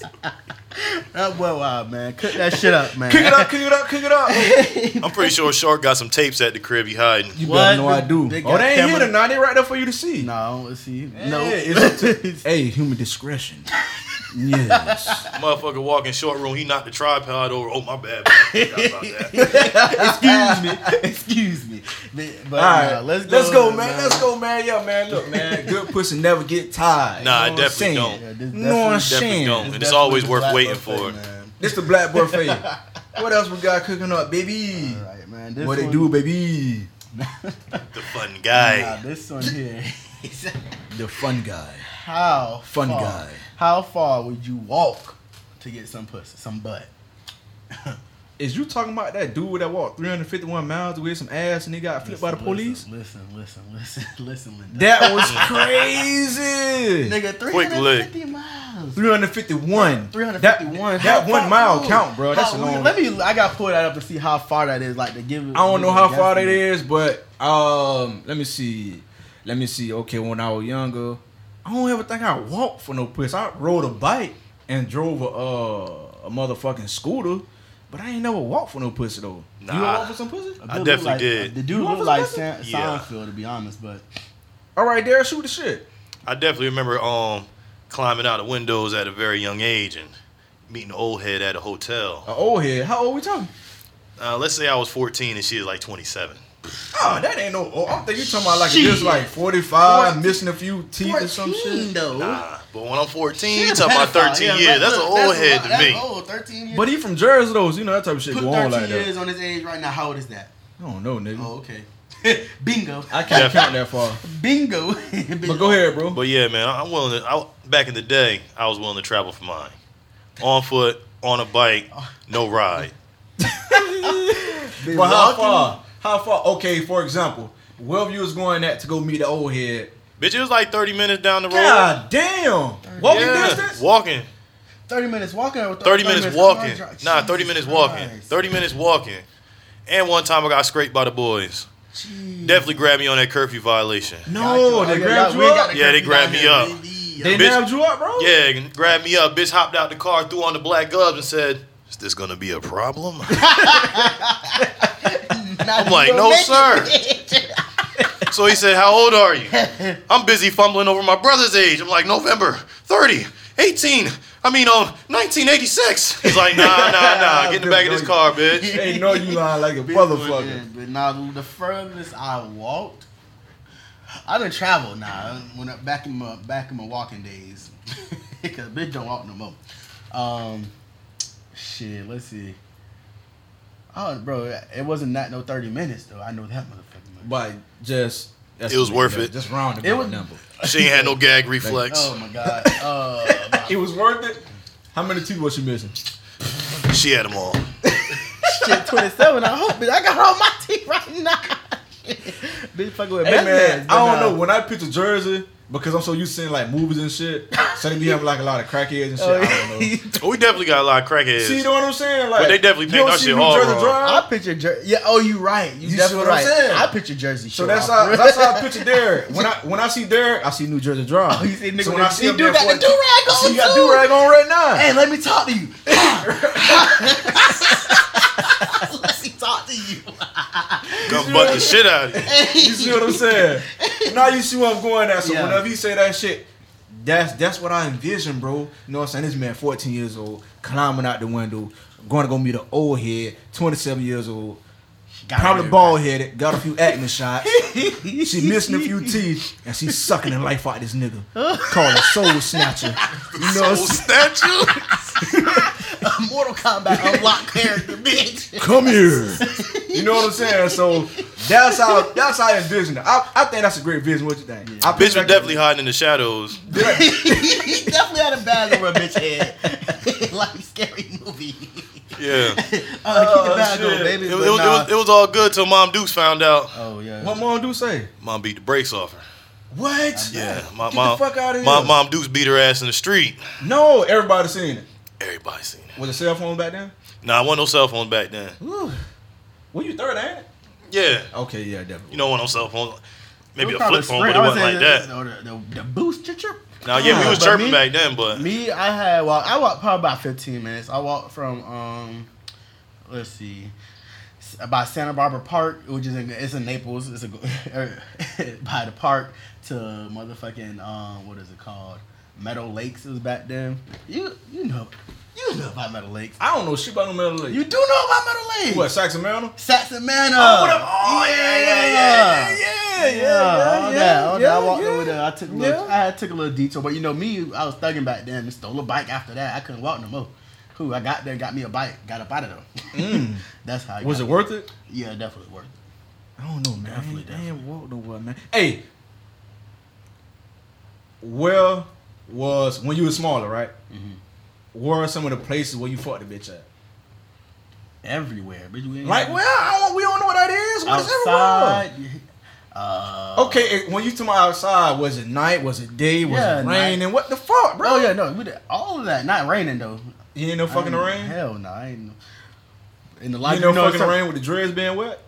That boy wild, man. Cook that shit up, man. Kick it up, kick it up, kick it up. I'm pretty sure Shark got some tapes at the crib he hiding. You What? better know I do. They Oh, they ain't camera- here tonight. They right there for you to see. No, let's see. Yeah, no, it's Hey, human discretion. Yes. Motherfucker walking short room, he knocked the tripod over. Oh my bad. man. About that. excuse me, excuse me. But, but All right, nah, let's go, let's go, man. Let's go, man. Yeah, man. Look, man. Good pussy never get tired. Nah, you know I'm definitely saying? don't. Yeah, this You know I'm definitely- Definitely saying? don't. this And it's definitely always worth waiting buffet, for. man. This the black buffet. what else we got cooking up, baby? All right, man. This What they do, baby? The fun guy. Nah, this one here. The fun guy. how Fun far, guy. How far would you walk to get some pussy, some butt? Is you talking about that dude that walked 351 miles with some ass and he got flipped by the police? Listen, listen, listen, listen, listen. Linda. That was crazy. Nigga, Quick 350 miles. 351. 351. That, that one mile Ooh. count, bro. That's How- a long. Let me. I gotta pull that up to see how far that is. Like to give. it- I don't know how far that is, but um, let me see. Let me see. Okay, when I was younger, I don't ever think I walked for no pussy. I rode a bike and drove a uh, a motherfucking scooter, but I ain't never walked for no pussy though. Nah, You Nah. walk for some pussy? A I dude definitely look like, did. The dude You want looked some like pussy? Sa- Yeah. Seinfeld, to be honest, but All right, there, shoot the shit. I definitely remember um climbing out of windows at a very young age and meeting an old head at a hotel. A old head. How old we talking? Uh, let's say I was 14 and she was like 27. Oh, that ain't no. Oh, I'm thinking you talking about like Shit. just like 45, Fourteen- missing a few teeth or some shit. though. Nah, but when I'm 14, you a talking about 13 Yeah, years. look, That's an look, old a head lot- to that's me. Old, 13 years. But he from Jersey though, so you know that type of shit Put go 13 on like years that. on his age right now. How old is that? I don't know, nigga. Oh, okay. Bingo. I can't count that far. Bingo. But go ahead, bro. But yeah, man, I'm willing to. I, back in the day, I was willing to travel for mine. On foot, on a bike, oh. no ride. But how far? How far? Okay, for example, wherever you was going at to go meet the old head. Bitch, it was like 30 minutes down the road. God damn! Walking Yeah, distance? Walking. 30 minutes walking or 30 minutes walking. car? Nah, 30 Jesus minutes walking. 30 minutes walking. And one time I got scraped by the boys. Jeez. Definitely grabbed me on that curfew violation. No, they grabbed you up. Yeah, they grabbed me up. They Bitch. nabbed you up, bro. Yeah, grabbed me up. Bitch hopped out the car, threw on the black gloves, and said, "Is this gonna be a problem?" I'm like, "No, sir." So he said, How old are you? I'm busy fumbling over my brother's age. I'm like, November 30, 18. I mean, on 1986. He's like, Nah, nah, nah. Get in the back of this car, bitch. They know you lying like a motherfucker. But now the furthest I walked, I done traveled now. When I, back in my back in my walking days, because bitch don't walk no more. Um, shit. Let's see. Oh, bro, it wasn't that no thirty minutes though. I know that motherfucker. But just It was worth it. Just round It it was- number. She ain't had no gag reflex. Oh my god. Uh, It was worth it. How many teeth was she missing? She had them all. shit, twenty seven. I hope, bitch. I got all my teeth right now. bitch, fucking with Hey man, I don't nah. know. When I picture Jersey, Because I'm so used to seeing like movies and shit. So they be having like a lot of crackheads and shit. Oh, I don't oh, know. Oh, we definitely got a lot of crackheads. See, you know what I'm saying? Like, But they definitely you paint our shit New all Jersey wrong. Drive? I picture Jer- yeah. Oh, you right. You, You see definitely what I'm right. saying? I picture Jersey So that's how that's how I picture Derek. When I when I see Derek, I see New Jersey Drive. Oh, you see nigga so when with I see he him do got the do-rag on, See, he got do rag on right now. Hey, let me talk to you. let talk to you. Come butt the shit out of you. You see what I'm saying? now you see where I'm going at. So Yeah. whenever you say that shit, that's that's what I envision, bro. You know what I'm saying? This man 14 years old, climbing out the window, going to go meet an old head, 27 years old, Got probably bald headed, got a few acne shots. she missing a few teeth, and she's sucking the life out of this nigga. Called a soul snatcher. You know Soul I'm saying? statue. Mortal Kombat unlocked character, bitch. Come here. You know what I'm saying? So that's how that's how I envision it. I, I think that's a great vision. What you think? I Bitch picture was definitely hiding in the shadows. he definitely had a bag over a bitch head. like a scary movie. Yeah. Uh, keep Oh, the bag shit. on, baby. It, but was, it, was, nah. it, was, it was all good till Mom Dukes found out. Oh yeah. What mom do say? Mom beat the brakes off her. What? Yeah. My, Get mom, the fuck out of here. Mom, Mom Dukes beat her ass in the street. No, everybody seen it. Everybody seen it. Was it cell phone back then? Nah, I wasn't no cell phone back then. Were you third, ain't it? Yeah. Okay, yeah, definitely. You don't want no cell phone. Maybe a flip phone, sprint? but it wasn't was like saying that. The, the, the boost chirp. Now, yeah, we was but chirping me- back then, but Me, I had well, I walked probably about fifteen minutes. I walked from um, let's see, by Santa Barbara Park, which is in it's in Naples. It's a by the park to motherfucking um, what is it called? Meadow Lakes is back then. You you know you know about Meadow Lakes. I don't know shit about no metal league. You do know about Meadow Lakes? what? Saxon Manor. Oh, what up? Oh, yeah, yeah, yeah, yeah, yeah, yeah, Yeah, all yeah, that, all that. I yeah, walked yeah. over there. I took a little, Yeah. I had took a little detour, but you know me, I was thugging back then and stole a bike after that. I couldn't walk no more. Who I got there, got me a bike, got up out of there. Mm. That's how. I Was it worth it? Yeah, definitely worth. it. I don't know, man. Definitely, I ain't, I ain't walked nowhere, man. Hey, where was when you were smaller, right? Mhm. Where are some of the places where you fought the bitch at? Everywhere, bitch. We Like, well, I don't, we don't know what that is. What is everywhere? Uh, Okay, when you talking about outside, was it night? Was it day? Was Yeah, it night. raining? What the fuck, bro? Oh yeah, no, we did all of that. Not raining though. You ain't no fucking rain. Hell no, I ain't. In the You life, no you know, fucking rain with the dreads being wet.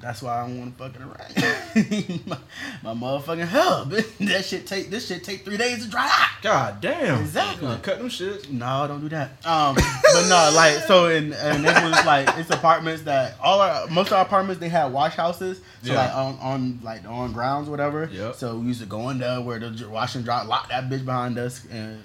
That's why I don't want to fucking around. my, my motherfucking hub. that shit take this shit take three days to dry out. God damn. Exactly. Gonna Cut them shits. No, don't do that. Um, but no, like so in and it was like it's apartments that all our most of our apartments they had wash houses. So Yeah. like on on like on grounds whatever. Yep. So we used to go in there where the wash and dry, lock that bitch behind us, and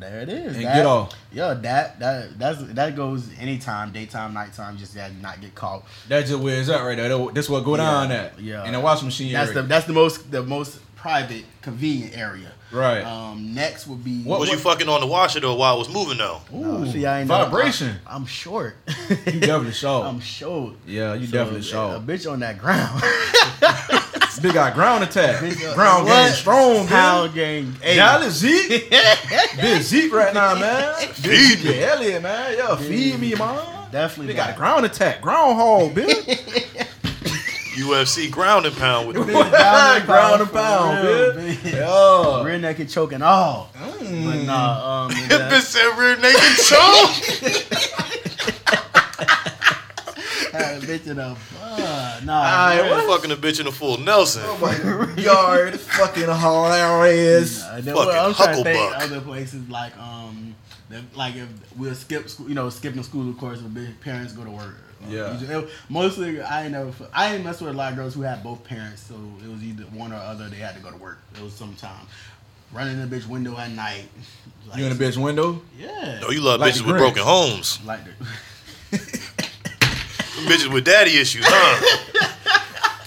there it is. And That- get off. Yeah, that that that's that goes anytime, daytime, nighttime. Just gotta not get caught. That's just where it's at right there. That's what go Yeah, down at. yeah. In the washing machine That's the that's the most the most private, convenient area. Right. Um, next would be What- was you fucking on the washer though while it was moving though? No, Ooh, see, I ain't vibration. I'm, I'm short. You definitely short. I'm short. yeah, you So, definitely A bitch on that ground. Big guy ground attack. Bitch, uh, ground what? game strong, Pound man. gang. Hey. Dallas Zeke. Big Zeke right now, man. Feed me. Zeke Elliott, man. Yeah, feed me, man. Definitely They got a not. ground attack. Groundhog, bitch. UFC ground and pound with Bitch, the ground and ground and pound, real, bitch. bitch. Yeah. Rear naked choking all. But Mm. nah, um, Bitch that, said rear naked choke. had a bitch in a uh, nah. Man. what? fucking a bitch in a full Nelson. Oh my yard, fucking hilarious. Nah, Fucking well, I'm trying to think Hucklebuck. other places like um, the, like if we'll skip school, you know, skipping school of course. If parents go to work. Yeah. usually- it- mostly I ain't never I ain't mess with a lot of girls who had both parents, so it was either one or other. They had to go to work. It was sometime running the bitch window at night. Like, You in the bitch window? Yeah. Oh, you love Like bitches with broken homes. like the, bitches with daddy issues, huh?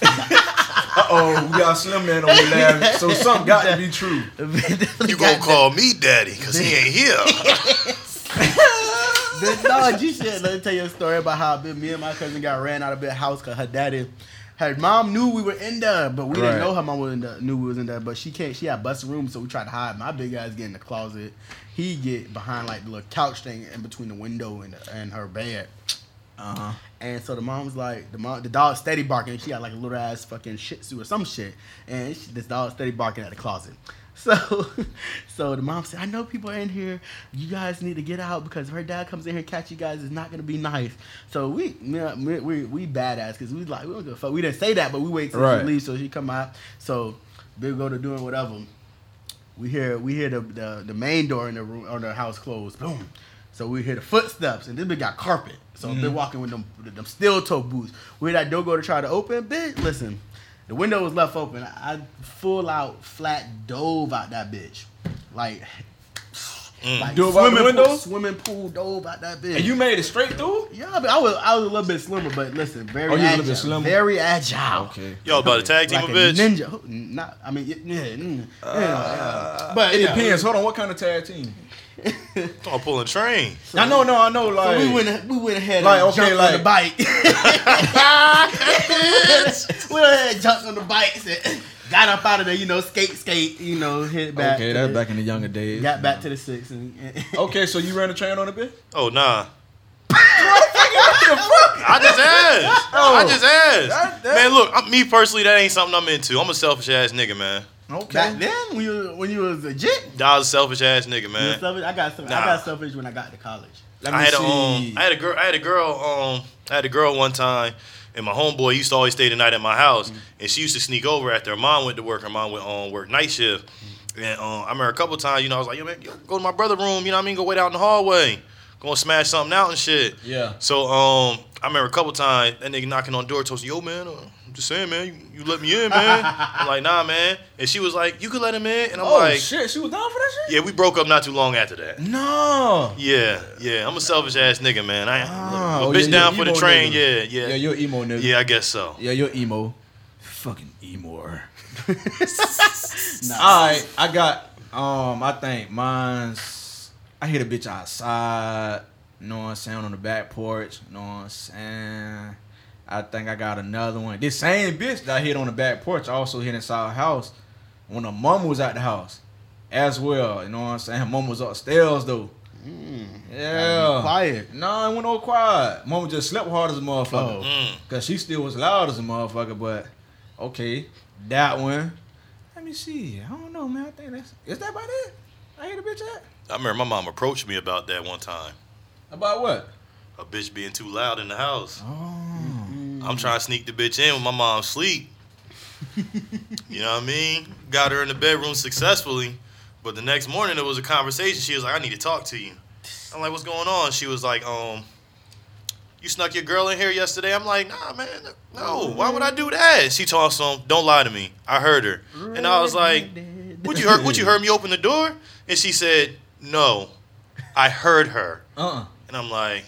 Uh oh, we got Slim Man on the lab. So something got to be true. You gonna call me daddy because he ain't here. Bitch, no, G shit. Let me tell you a story about how bitch, me and my cousin got ran out of the house because her daddy, her mom knew we were in there, but we Right. didn't know her mom was in there, knew we was in there. But she can't. She had busted room, so we tried to hide. My big ass get in the closet. He get behind like the little couch thing in between the window and and her bed. Uh huh. And so the mom was like, the mom, the dog steady barking. She got like a little ass fucking Shih Tzu or some shit, and she, this dog steady barking at the closet. So, so the mom said, "I know people are in here. You guys need to get out because if her dad comes in here and catch you guys, it's not gonna be nice." So we, we, we, we badass because we like we don't give a fuck. We didn't say that, but we wait till Right. she leaves so she come out. So they go to doing whatever. We hear we hear the, the the main door in the room or the house closed. Boom. So we hear the footsteps and this bitch got carpet. So Mm-hmm. they're walking with them them steel toe boots. We hear that door go to try to open. Bitch, listen. The window was left open. I full out flat dove out that bitch. Like, like Dove out the swimming window? pool, swimming pool dove out that bitch. And you made it straight through? yeah, but I was I was a little bit slimmer, but listen, very Oh, you a agile, bit slimmer? very agile. Okay. Y'all about to tag team Like a a bitch? ninja. Not, I mean, yeah, yeah, mm, yeah, yeah. but It yeah. depends. Hold on, what kind of tag team? I'm pulling train. I know, no, I know. So Like we went we went ahead Like, and okay, jumped on like- the bike. we went ahead and jumped on the bikes and got up out of there, you know, skate, skate, you know, hit back. Okay, that's the- back in the younger days. Got back to the six and, and Okay, so you ran a train on a bit? Oh nah. I just asked. I just oh. asked. That- that- Man, look, I'm, me personally, that ain't something I'm into. I'm a selfish ass nigga, man. Okay. back then when you when you was legit, I was a selfish ass nigga, you man. selfish. I got selfish. I got selfish when I got to college. Let me I had a um, I had a girl. I had a girl. Um, I had a girl one time, and my homeboy used to always stay the night at my house, and she used to sneak over after her mom went to work. Her mom went on work night shift, and um, I remember a couple times. You know, I was like, yo man, yo, go to my brother room. You know what I mean? Go wait out in the hallway. Go and smash something out and shit. Yeah. So um, I remember a couple times that nigga knocking on the door, told me, "Yo, man, uh, I'm just saying, man, you, you let me in, man." I'm like, "Nah, man," and she was like, "You could let him in," and I'm Oh like, shit, she was down for that shit? "Yeah, we broke up not too long after that." No. Yeah, yeah, I'm a selfish ass nigga, man. I Ah, a oh, bitch yeah, down for the train. nigga. Yeah, yeah, Yeah, you're emo nigga. Yeah, I guess so. Yeah, you're emo. Fucking emo. Nah. All right, I got. Um, I think mine's. I hit a bitch outside. You know what I'm saying on the back porch. You know what I'm saying. I think I got another one. This same bitch that I hit on the back porch also hit inside the house when her mom was at the house as well. You know what I'm saying? Her mom was upstairs though. Mm. Yeah. Quiet. No, it went all quiet. Mama just slept hard as a motherfucker. Oh. Mm. Cause she still was loud as a motherfucker, but okay, that one. Let me see. I don't know, man. I think that's is that about it? I hit a bitch at I remember my mom approached me about that one time. about what? A bitch being too loud in the house. Oh, I'm trying to sneak the bitch in when my mom sleep. you know what I mean? Got her in the bedroom successfully, but the next morning there was a conversation. She was like, "I need to talk to you." I'm like, "What's going on?" She was like, "Um, you snuck your girl in here yesterday." I'm like, "Nah, man, no. Why would I do that?" She told some, "Don't lie to me. I heard her." And I was like, "What you heard? What you heard me open the door?" And she said, "No, I heard her." uh, And I'm like,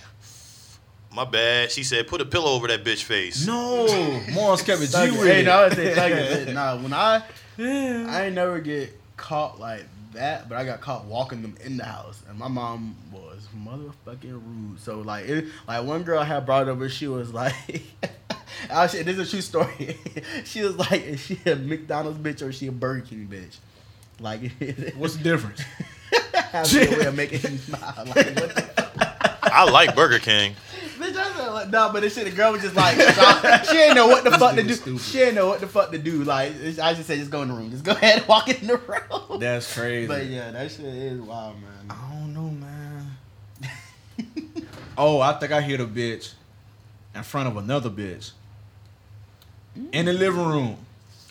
"My bad." She said, "Put a pillow over that bitch face." no. Mom's kept it G Thug with Hey, it. no, I say thug it. Nah, when I I ain't never get caught like that, but I got caught walking them in the house, and my mom was motherfucking rude. So like, it, like one girl I had brought over, she was like, actually, this is a true story. she was like, is she a McDonald's bitch or is she a Burger King bitch? Like, What's the difference? have a way of making you smile. Like, what the I like Burger King. Bitch, I said, like, no, but this shit, the girl was just like, she didn't know what the fuck to do. stupid. She didn't know what the fuck to do. Like, I just said, just go in the room. Just go ahead and walk in the room. That's crazy. But yeah, that shit is wild, man. I don't know, man. oh, I think I hit a bitch in front of another bitch in the living room.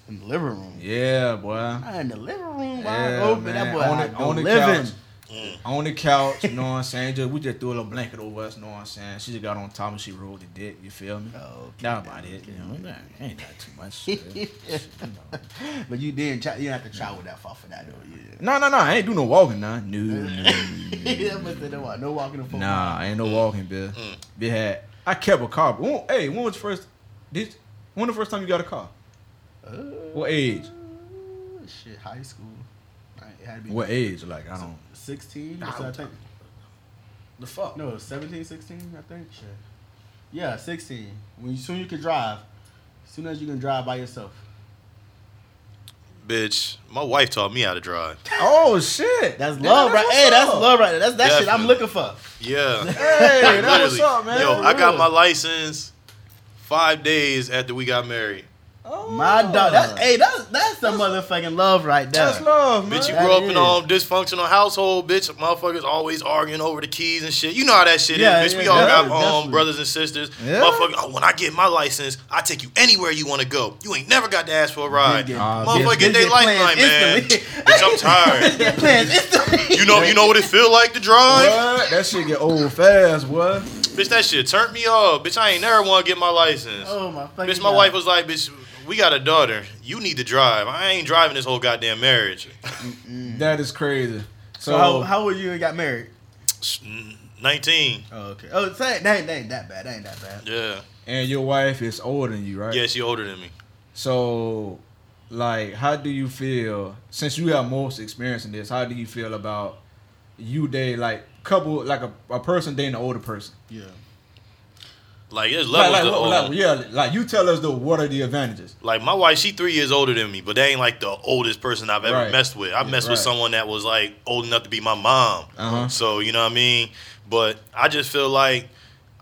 In the living room. Yeah, boy. Ah, In the living room, wide Yeah, open. man. That boy on the, on the living. couch. On the couch, you know what I'm saying? Just, we just threw a little blanket over us, you know what I'm saying? She just got on top and she rolled the dick, you feel me? Oh, okay. That about it, you know. That ain't that too much shit. you know. but you didn't. Try, you didn't have to travel that far for that, though. Yeah. No, no, no. I ain't do no walking, nah. No, no, yeah, but no, walk- no walking the phone. Nah, ain't no walking, Bill. Mm. Bill had. I kept a car. But when, hey, when was the first? Did when the first time you got a car? Uh, What age? Shit, high school. It had to be What age? Like I don't. 16? Nah, So I think, The fuck? no, 17, 16, I think. Shit. Yeah, 16. When you soon you can drive. Soon as you can drive by yourself. Bitch, my wife taught me how to drive. Oh shit! That's Yeah, love, that's right? what's Hey, that's love right there. That's that shit I'm looking for. Yeah. Hey, that's what's up, man. Yo, I got my license five days after we got married. Oh. My dog. That's hey, that's that's some motherfucking love right there. That's love, man. Bitch, you That grew up in is. a um, dysfunctional household, bitch. Motherfuckers always arguing over the keys and shit. You know how that shit Yeah, is, bitch. we all got definitely, um, brothers and sisters. Yeah. Motherfucker, oh, when I get my license, I take you anywhere you want to go. You ain't never got to ask for a ride. Get- Ah, Motherfucker, bitch, get their get lifeline, man. bitch, I'm tired. Get plans instantly. You know, you know what it feel like to drive? What? That shit get old fast, what? Bitch, that shit turned me off. Bitch, I ain't never want to get my license. Oh my fucking bitch, my God. wife was like, bitch, we got a daughter. You need to drive. I ain't driving this whole goddamn marriage. That is crazy. So, So how how old you and got married? 19. Oh okay. Oh, say that ain't, that ain't that bad. That ain't that bad. Yeah. and your wife is older than you, right? Yeah, she older than me. So, like, how do you feel since you have most experience in this? How do you feel about you dating like couple like a, a person dating an older person? Yeah. Like, there's Like, levels like, to what- like, yeah, like you tell us though, what are the advantages? Like my wife, she three years older than me, but they ain't like the oldest person I've ever Right. messed with. I messed with someone that was like old enough to be my mom. Uh-huh. So you know what I mean. But I just feel like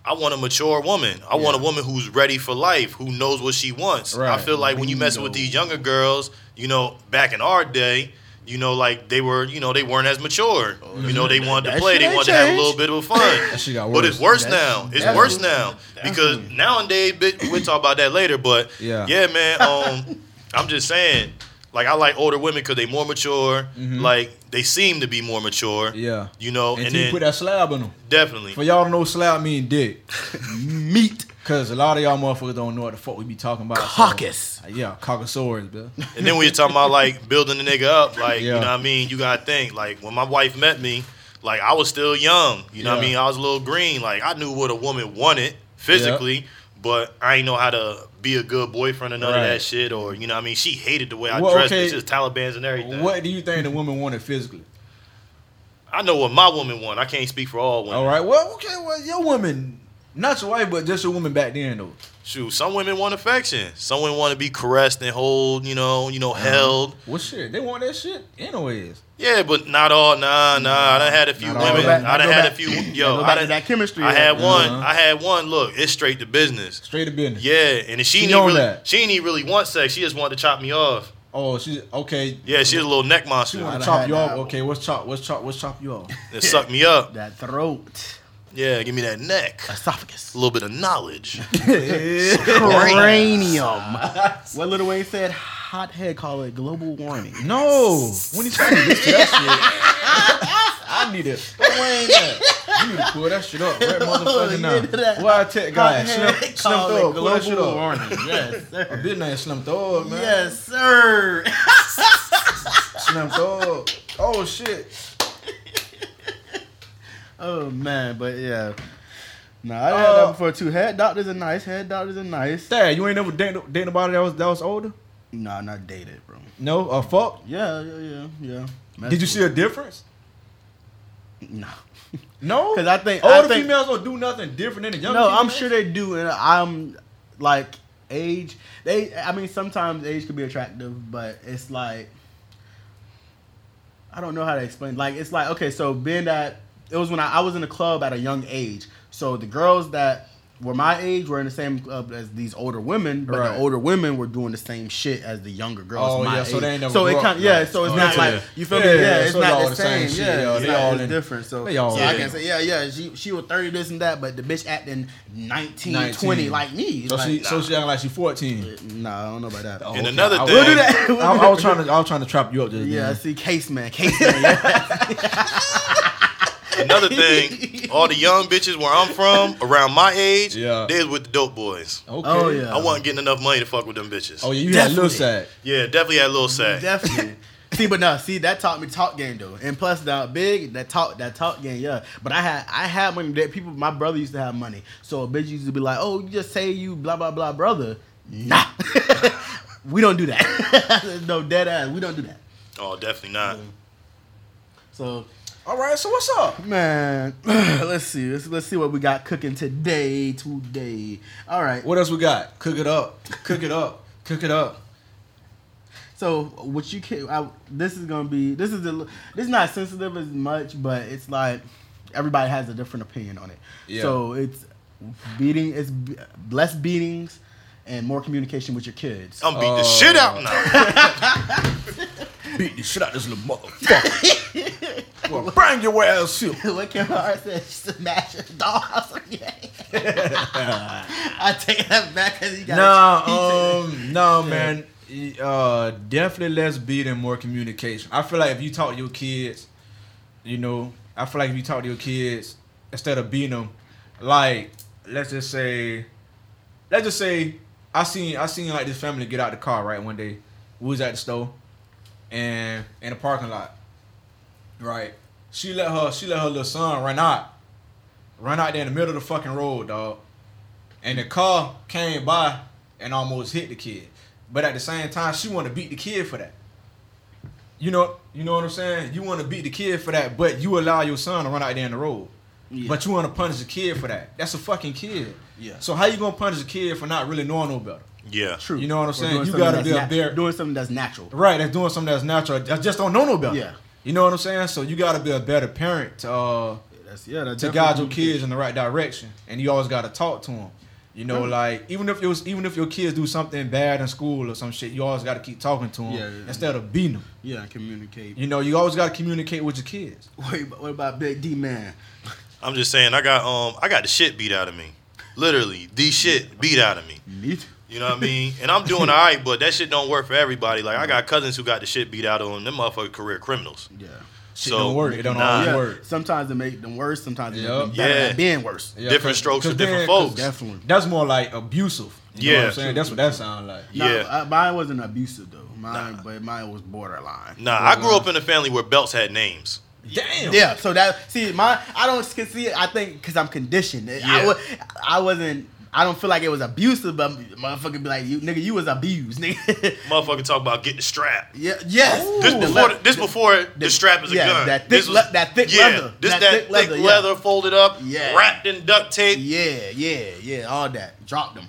I want a mature woman. I want a woman who's ready for life, who knows what she wants. I feel like when you mess with these younger girls, you know, back in our day. You know, like they were, you know, they weren't as mature. You know, they wanted to That play. They wanted to have a little bit of fun. That But it's worse. That's- now. It's worse now because nowadays, we'll talk about that later. But Yeah. yeah, man. Um, I'm just saying, like I like older women because they more mature. Mhm. Like they seem to be more mature. Yeah. You know, And, and, you then put that slab on them. definitely. For y'all to know slab mean dick. Meat. Cause a lot of y'all motherfuckers don't know what the fuck we be talking about. so- Caucus. yeah, caucasaurus, bro. And then when you're talking about like building the nigga up, like you know what I mean, you gotta think like when my wife met me, like I was still young. You know what I mean? I was a little green. Like I knew what a woman wanted physically, but I ain't know how to be a good boyfriend or none of that shit. Or you know what I mean? She hated the way I Well, dressed. okay. It's just Taliban's and everything. What do you think the woman wanted physically? I know what my woman want. I can't speak for all women. All right. Well, okay. Well, your woman, not your wife, but just your woman back then, though. Shoot, some women want affection. Some women want to be caressed and hold, you know, you know, Uh-huh. held. Well, shit, they want that shit anyways. Yeah, but not all. Nah, nah. I done had a few Not all. women. Back- I done go had a back- few. Yo, Yo, go I back to done, that chemistry. I had one. Uh-huh. I had one. Look, it's straight to business. Straight to business. Yeah, and if she She didn't on really, that. she didn't really want sex. She just wanted to chop me off. Oh, she's okay. Yeah, she's a little neck She monster. want I'd to chop had you off. that. Okay, what's chop? What's chop? What's chop you off? It sucked me up. That throat. Yeah, give me that neck. Esophagus. A little bit of knowledge. Cranium. what Little Wayne said, hothead call it global warming. No, when he tried to listen to that shit, I need it. What Wayne that? You need to pull that shit up right motherfucking Yeah, now. that- Why I tell guy Slim, Hothead Slim call Thug, it pull that shit global up. warming. Yes, sir. A sir. bitch named Slim Thug, man. Yes, sir. Slim Thug. Oh shit. Oh man, but yeah. No, I had Uh, that before too. Head doctors are nice. Head doctors are nice. Dad, you ain't never dated date nobody that was that was older? No, not dated, bro. No, a fuck. Yeah, yeah, yeah, yeah. Did you see a difference? Nah. No, because I think- older I think- females don't do nothing different than the younger. no, I'm sure they do, and I'm like age. They, I mean, sometimes age could be attractive, but it's like I don't know how to explain. Like, it's like okay, so being that it was when I, I was in a club at a young age, so the girls that were my age were in the same club as these older women, but Right. the older women were doing the same shit as the younger girls. Oh, my yeah, so they ain't never so it grew up, kind yeah, right. so it's Oh, not yeah. like you feel Yeah, me? yeah, Yeah, it's so not the the same same. shit, Yeah, yeah, it's, they not- all it's in- different. So, they all so I in. can say yeah, yeah. She she was thirty this and that, but the bitch acting 19, 19. 20 like me. So like, she, so she acting like she 14. Nah, I don't know about that. Oh, And okay. another I, thing- We'll do that. I, I was trying to, I was trying to trap you up just Yeah, I see case man, case man. Yeah. Another thing, all the young bitches where I'm from, around my age, Yeah. they was with the dope boys. Okay. Oh, yeah. I wasn't getting enough money to fuck with them bitches. Oh yeah, you had a little Definitely. side. Yeah, definitely had a little sack. Definitely. see, but now, see that taught me talk game though, and plus that big that talk that talk game, yeah. But I had I had money that people. My brother used to have money, so a bitch used to be like, "Oh, you just say you blah blah blah, brother." Nah, we don't do that. no dead ass. We don't do that. Oh, definitely not. So All right, so what's up? man, let's see. Let's let's see what we got cooking today. Today. All right. What else we got? Cook it up. Cook it up. Cook it up. So what you can I, this is gonna be this is a this is not sensitive as much, but it's like everybody has a different opinion on it. Yeah. So it's beating it's less beatings and more communication with your kids? I'm beating the Oh. shit out now. Beat the shit out of this little motherfucker. Well, bring your ass here. what Kevin Hart said, smash a dollhouse on your head. I take that back because he got said- um, no, man. Uh, definitely less beat and more communication. I feel like if you talk to your kids, you know, I feel like if you talk to your kids instead of beating them, like let's just say, let's just say, I seen I seen like this family get out the car right one day. We was at the store, and in the parking lot, right. She let her she let her little son run out, run out there in the middle of the fucking road, dog and the car came by and almost hit the kid. But at the same time, she want to beat the kid for that. You know, you know what I'm saying? You want to beat the kid for that, but you allow your son to run out there in the road. Yeah. But you want to punish the kid for that. That's a fucking kid. Yeah. So how you gonna punish a kid for not really knowing no better? Yeah. True. You know what I'm saying? You gotta be a nat- bear- Doing something that's natural. Right, that's doing something that's natural. That just don't know no better. Yeah. You know what I'm saying? So you gotta be a better parent to uh, That's yeah. That's to guide your kids in the right direction, and you always got to talk to them. You know, like even if your even if your kids do something bad in school or some shit, you always got to keep talking to them Yeah, yeah. instead of beating them. Yeah, communicate. You know, you always got to communicate with your kids. Wait, what about Big D man? I'm just saying, I got um, I got the shit beat out of me, literally the shit beat out of me. Me too. You know what I mean? And I'm doing all right, but that shit don't work for everybody. Like I got cousins who got the shit beat out of them. Them motherfuckers career criminals. Yeah. Shit So, don't work. It don't nah. always yeah. work. Sometimes it make them worse. Sometimes it Yup. make them better Yeah. at being worse. Yeah, Different 'cause- strokes for different folks. Definitely. That's more like abusive. You know what Yeah. I'm saying? That's what that sounds like. No, Yeah. uh, mine wasn't abusive though. Mine, but mine was borderline. Nah, I grew up in a family where belts had names. Damn. Yeah, so that see my I don't see it. I think because I'm conditioned. I Yeah. wa- I wasn't. I don't feel like it was abusive, but motherfucker be like, you nigga, you was abused, nigga. Motherfucker talk about getting the strap. yeah, yes. This before le- this before the, strap is a gun. that thick this was, le- that thick yeah, leather. This That that, thick thick, leather, leather, yeah. folded up, Yeah. wrapped in duct tape. Yeah, yeah, yeah, all that. Drop them.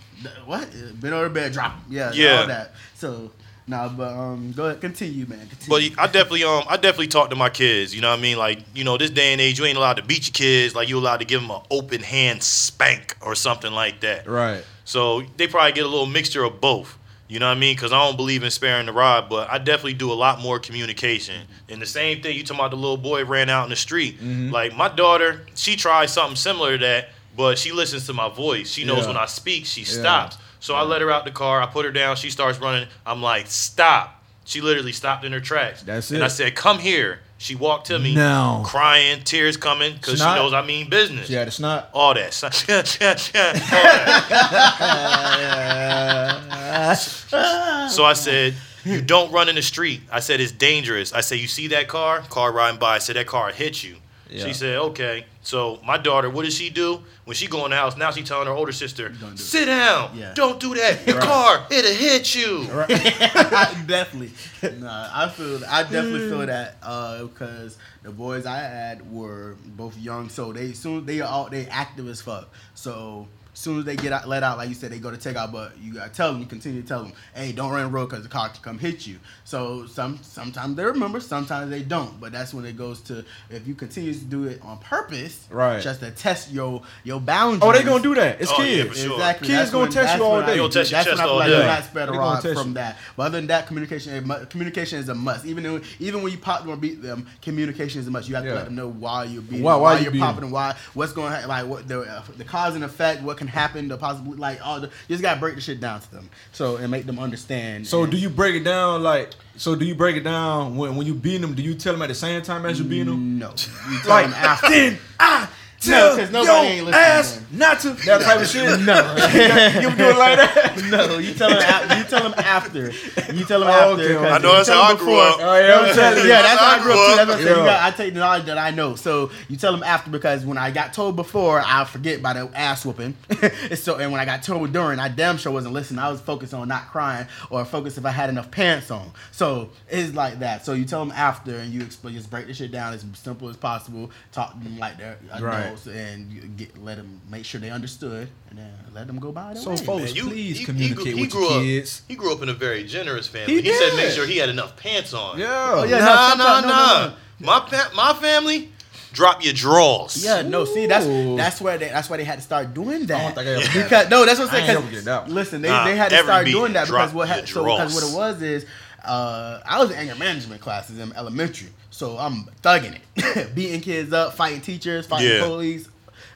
What? Been over the bed, drop them. Yeah, Yeah. all that. So, nah, but um, go ahead, continue, man. But Continue. I definitely um I definitely talk to my kids. You know what I mean? Like you know this day and age, you ain't allowed to beat your kids. Like you allowed to give them an open hand spank or something like that. Right. So they probably get a little mixture of both. You know what I mean? Because I don't believe in sparing the rod, but I definitely do a lot more communication. And the same thing you talking about the little boy ran out in the street. Like my daughter, she tried something similar to that, but she listens to my voice. She knows Yeah. when I speak, she stops. So I let her out the car. I put her down. She starts running. I'm like, stop. She literally stopped in her tracks. That's it. And. I said, come here. She walked to me, No. crying, tears coming, because she knows I mean business. Yeah, it's not. All that. So I said, You don't run in the street. I said, It's dangerous. I said, You see that car? Car riding by. I said, That car hit you. Yeah. She said, Okay. So my daughter, what does she do? When she go in the house, now she telling her older sister, Don't do it. Sit down. Yeah. Don't do that. Your Right. car, it'll hit you. I definitely. Nah, I feel. I definitely feel mm. that uh, because the boys I had were both young, so they soon they are all they active as fuck. So soon as they get out, let out, like you said, they go to take out. But you gotta tell them, you continue to tell them, hey, don't run the road because the car can come hit you. So some sometimes they remember, sometimes they don't. But that's when it goes to if you continue to do it on purpose, Right. Just to test your your boundaries. Oh, they gonna do that. It's Oh, kids. for sure. Exactly. Kids That's gonna when- test you all when I- day. They gonna test your that's chest when I feel all like day. you not spread the rod from you. that. But other than that, communication, communication is a must. Even though, even when you pop them or beat them, communication is a must. You have Yeah. to let them know why you're beating, Why- why, why you you're beating popping, and why what's going to happen, like what the uh, the cause and effect, what can happen, the possibly like all the. You just gotta break the shit down to them, so and make them understand. So do you break it down like? So do you break it down when when you beat them? Do you tell them at the same time as you beat them? No, you tell Like them after. then I No, tell 'cause nobody your ain't listening ass to not to that type of shit. No. you do it like that. No, you tell them. After, you tell them after. You tell them Oh, after. okay. I know you that's how I grew before- up. Oh yeah, I'm telling yeah, that's how I grew up too. That's what I'm saying. Yeah. got, I take the knowledge that I know. So you tell them after because when I got told before, I forget by the ass whooping. And so and when I got told during, I damn sure wasn't listening. I was focused on not crying or focused if I had enough pants on. So it's like that. So you tell them after and you explain, just break the shit down as simple as possible. Talk to them like they're Right. Adults and get let them make sure they understood and then let them go by their So way. folks, Man, you- please he- he communicate grew- he with grew your up- kids. He grew up in a very generous family. He He, said make sure he had enough pants on. Yeah. Oh, yeah, no, nah, nah, no, no, nah. no. My pa- my family, drop your drawers. Yeah, no. See, that's that's where they that's why they had to start doing that. I don't think I ever because no, that's what I'm I ain't saying. never did that 'cause one. Listen, they, Nah, they had to start doing that because what ha- so because what it was is uh, I was in anger management classes in elementary, so I'm thugging it, beating kids up, fighting teachers, fighting Yeah. police.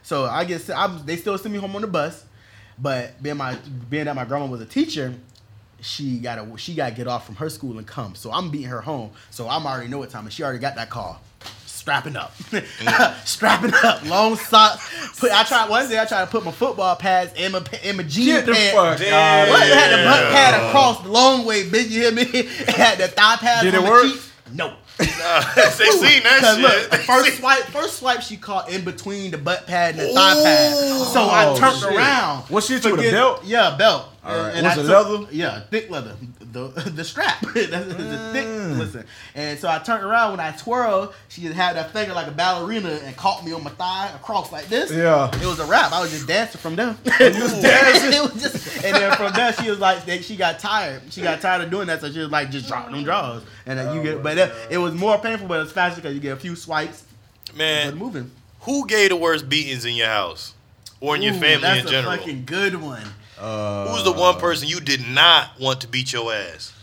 So I guess I'm, they still send me home on the bus, but being my being that my grandma was a teacher, she got to she got to get off from her school and come. So I'm beating her home. So I'm already know what time, and she already got that call. Strapping up, strapping up, long socks. Put I tried one day. I tried to put my football pads in my pa- in my jean Get the pants. fuck Damn. out What? It had the butt pad across the long way, bitch. You hear me? It had the thigh pads. Did on it the work? cheeks. No. they seen that Cause shit. look, the first swipe, first swipe she caught in between the butt pad and the thigh pad. So I Oh, turned shit. around. What she hit you with a belt? Yeah, belt. All right. And Was I it took- leather? Yeah, thick leather. The the strap. That's the thick. Mm. Listen. And so I turned around when I twirled. She just had that finger like a ballerina and caught me on my thigh across like this. Yeah. It was a wrap. I was just dancing from there. you was dancing. it was just, and then from there she was like, she got tired. She got tired of doing that, so she was like, just drop them drawers. And then you get, but it, it was more painful, but it's faster because you get a few swipes. But Man, moving. who gave the worst beatings in your house or in your Ooh, family that's in a fucking good one. Uh, Who's the one person you did not want to beat your ass?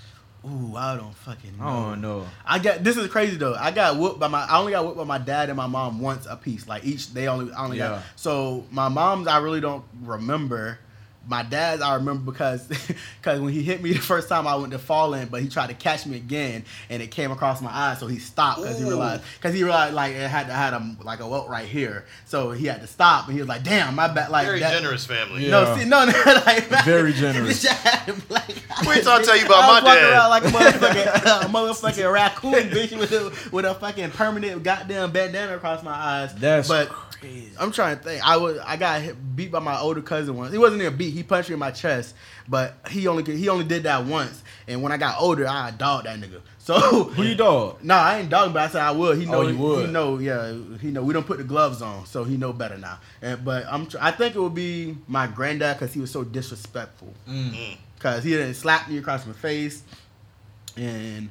Ooh, I don't fucking know. I don't know. I got this is crazy though. I got whooped by my I only got whooped by my dad and my mom once a piece. Like each they only I only Yeah. got so my mom's I really don't remember. My dad's I remember because because when he hit me the first time I went to fall in, but he tried to catch me again and it came across my eye, so he stopped because he realized because he realized like it had to had a like a welt right here, so he had to stop and he was like, "Damn, my back!" Like Very that, generous family. Yeah. No, see, no, no, like Very generous. like, Wait till I tell you about I was my walking dad. around like a motherfucking, a motherfucking raccoon, bitch, with a, with a fucking permanent goddamn bandana across my eyes. That's but crazy. I'm trying to think. I was I got hit, beat by my older cousin once. He wasn't even beat. He punched me in my chest, but he only he only did that once. And when I got older, I dogged that nigga. So Who you dog? No, I ain't dogging, but I said I would. He know. Oh, you would. He know. Yeah, he know. We don't put the gloves on, so he know better now. And but I'm. Tr- I think it would be my granddad because he was so disrespectful. Mm. Cause he didn't slap me across my face, and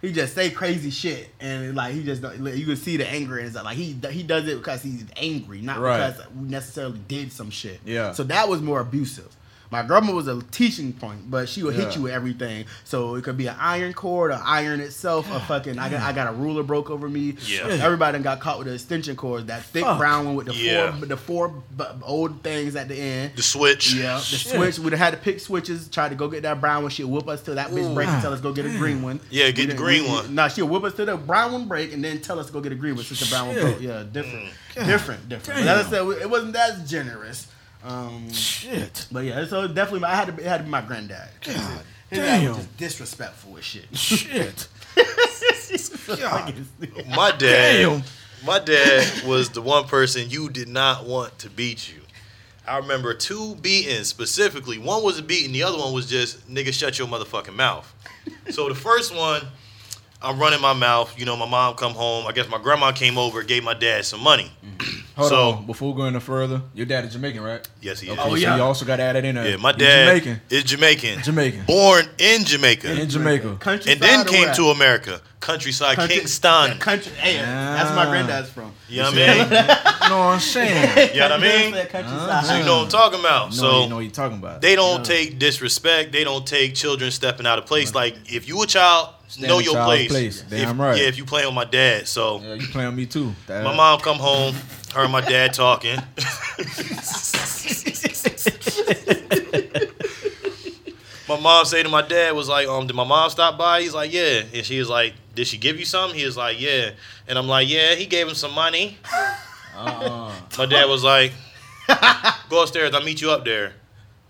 he just say crazy shit, and like he just don't- you can see the anger in his. Like he he does it because he's angry, not Right. because we necessarily did some shit. Yeah. So that was more abusive. My grandma was a teaching point, but she would hit you with everything. So it could be an iron cord, an iron itself, a fucking. I got I got a ruler broke over me. Yeah. Everybody got caught with the extension cords, that thick Fuck. brown one with the Yeah. four the four bu- old things at the end. The switch. Yeah, the Shit. switch. We'd have had to pick switches. Try to go get that brown one. She'd whoop us till that bitch Ooh. break and tell us go get a green one. Yeah, get the green we- one. Nah, she'll whoop us till the brown one break and then tell us to go get a green one since the brown one broke. Yeah, different, Mm. different, different. But as I said, it wasn't that generous. Um, Shit. but yeah, so definitely, I had to. Be, it had to be my granddad. God His dad damn. was just disrespectful as shit. Shit. God. My dad. Damn. My dad was the one person you did not want to beat you. I remember two beatings specifically. One was a beating, the other one was just nigga shut your motherfucking mouth. So the first one, I'm running my mouth. You know, my mom come home. I guess my grandma came over, gave my dad some money. Hold So- on. Before going no further, your dad is Jamaican, right? Yes, he is. Okay, Oh, so yeah. you also got added in there. Yeah, my dad Jamaican. is Jamaican. Jamaican. Born in Jamaica. In Jamaica. Countryside and then came to America. Countryside, Country- Kingston. Country, hey, ah. that's where my granddad's from. You know what I mean? You know what I'm saying? You know what I mean? Countryside. So you know what I'm talking about. No, so you know what you're talking about. they don't No. take disrespect. They don't take children stepping out of place. Like if you a child, Stand know your place. place. If- right. Yeah, if you play with my dad. So yeah, you playing with me too. My mom come home, her and my dad talking. my mom say to my dad was like, um, did my mom stop by? He's like, yeah. And she was like, did she give you something? He was like, yeah. And I'm like, yeah, he gave him some money. Uh-uh. My dad was like, go upstairs, I'll meet you up there.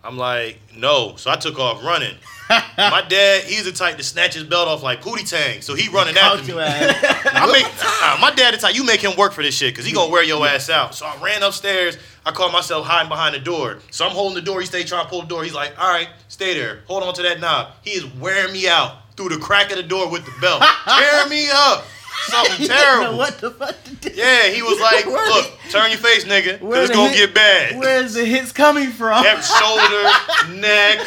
I'm like, no. So I took off running. My dad, he's the type to snatch his belt off like Pootie Tang. So he running after me. I make uh, my dad the type you make him work for this shit because he gonna wear your ass out. So I ran upstairs. I caught myself hiding behind the door. So I'm holding the door. He stay trying to pull the door. He's like, all right, stay there. Hold on to that knob. He is wearing me out through the crack of the door with the belt, tearing me up. Something terrible. what the fuck? to do. Yeah, he was like, Where look, turn your face, nigga, Where because it's gonna hit- get bad. Where's the hits coming from? Every shoulder, neck,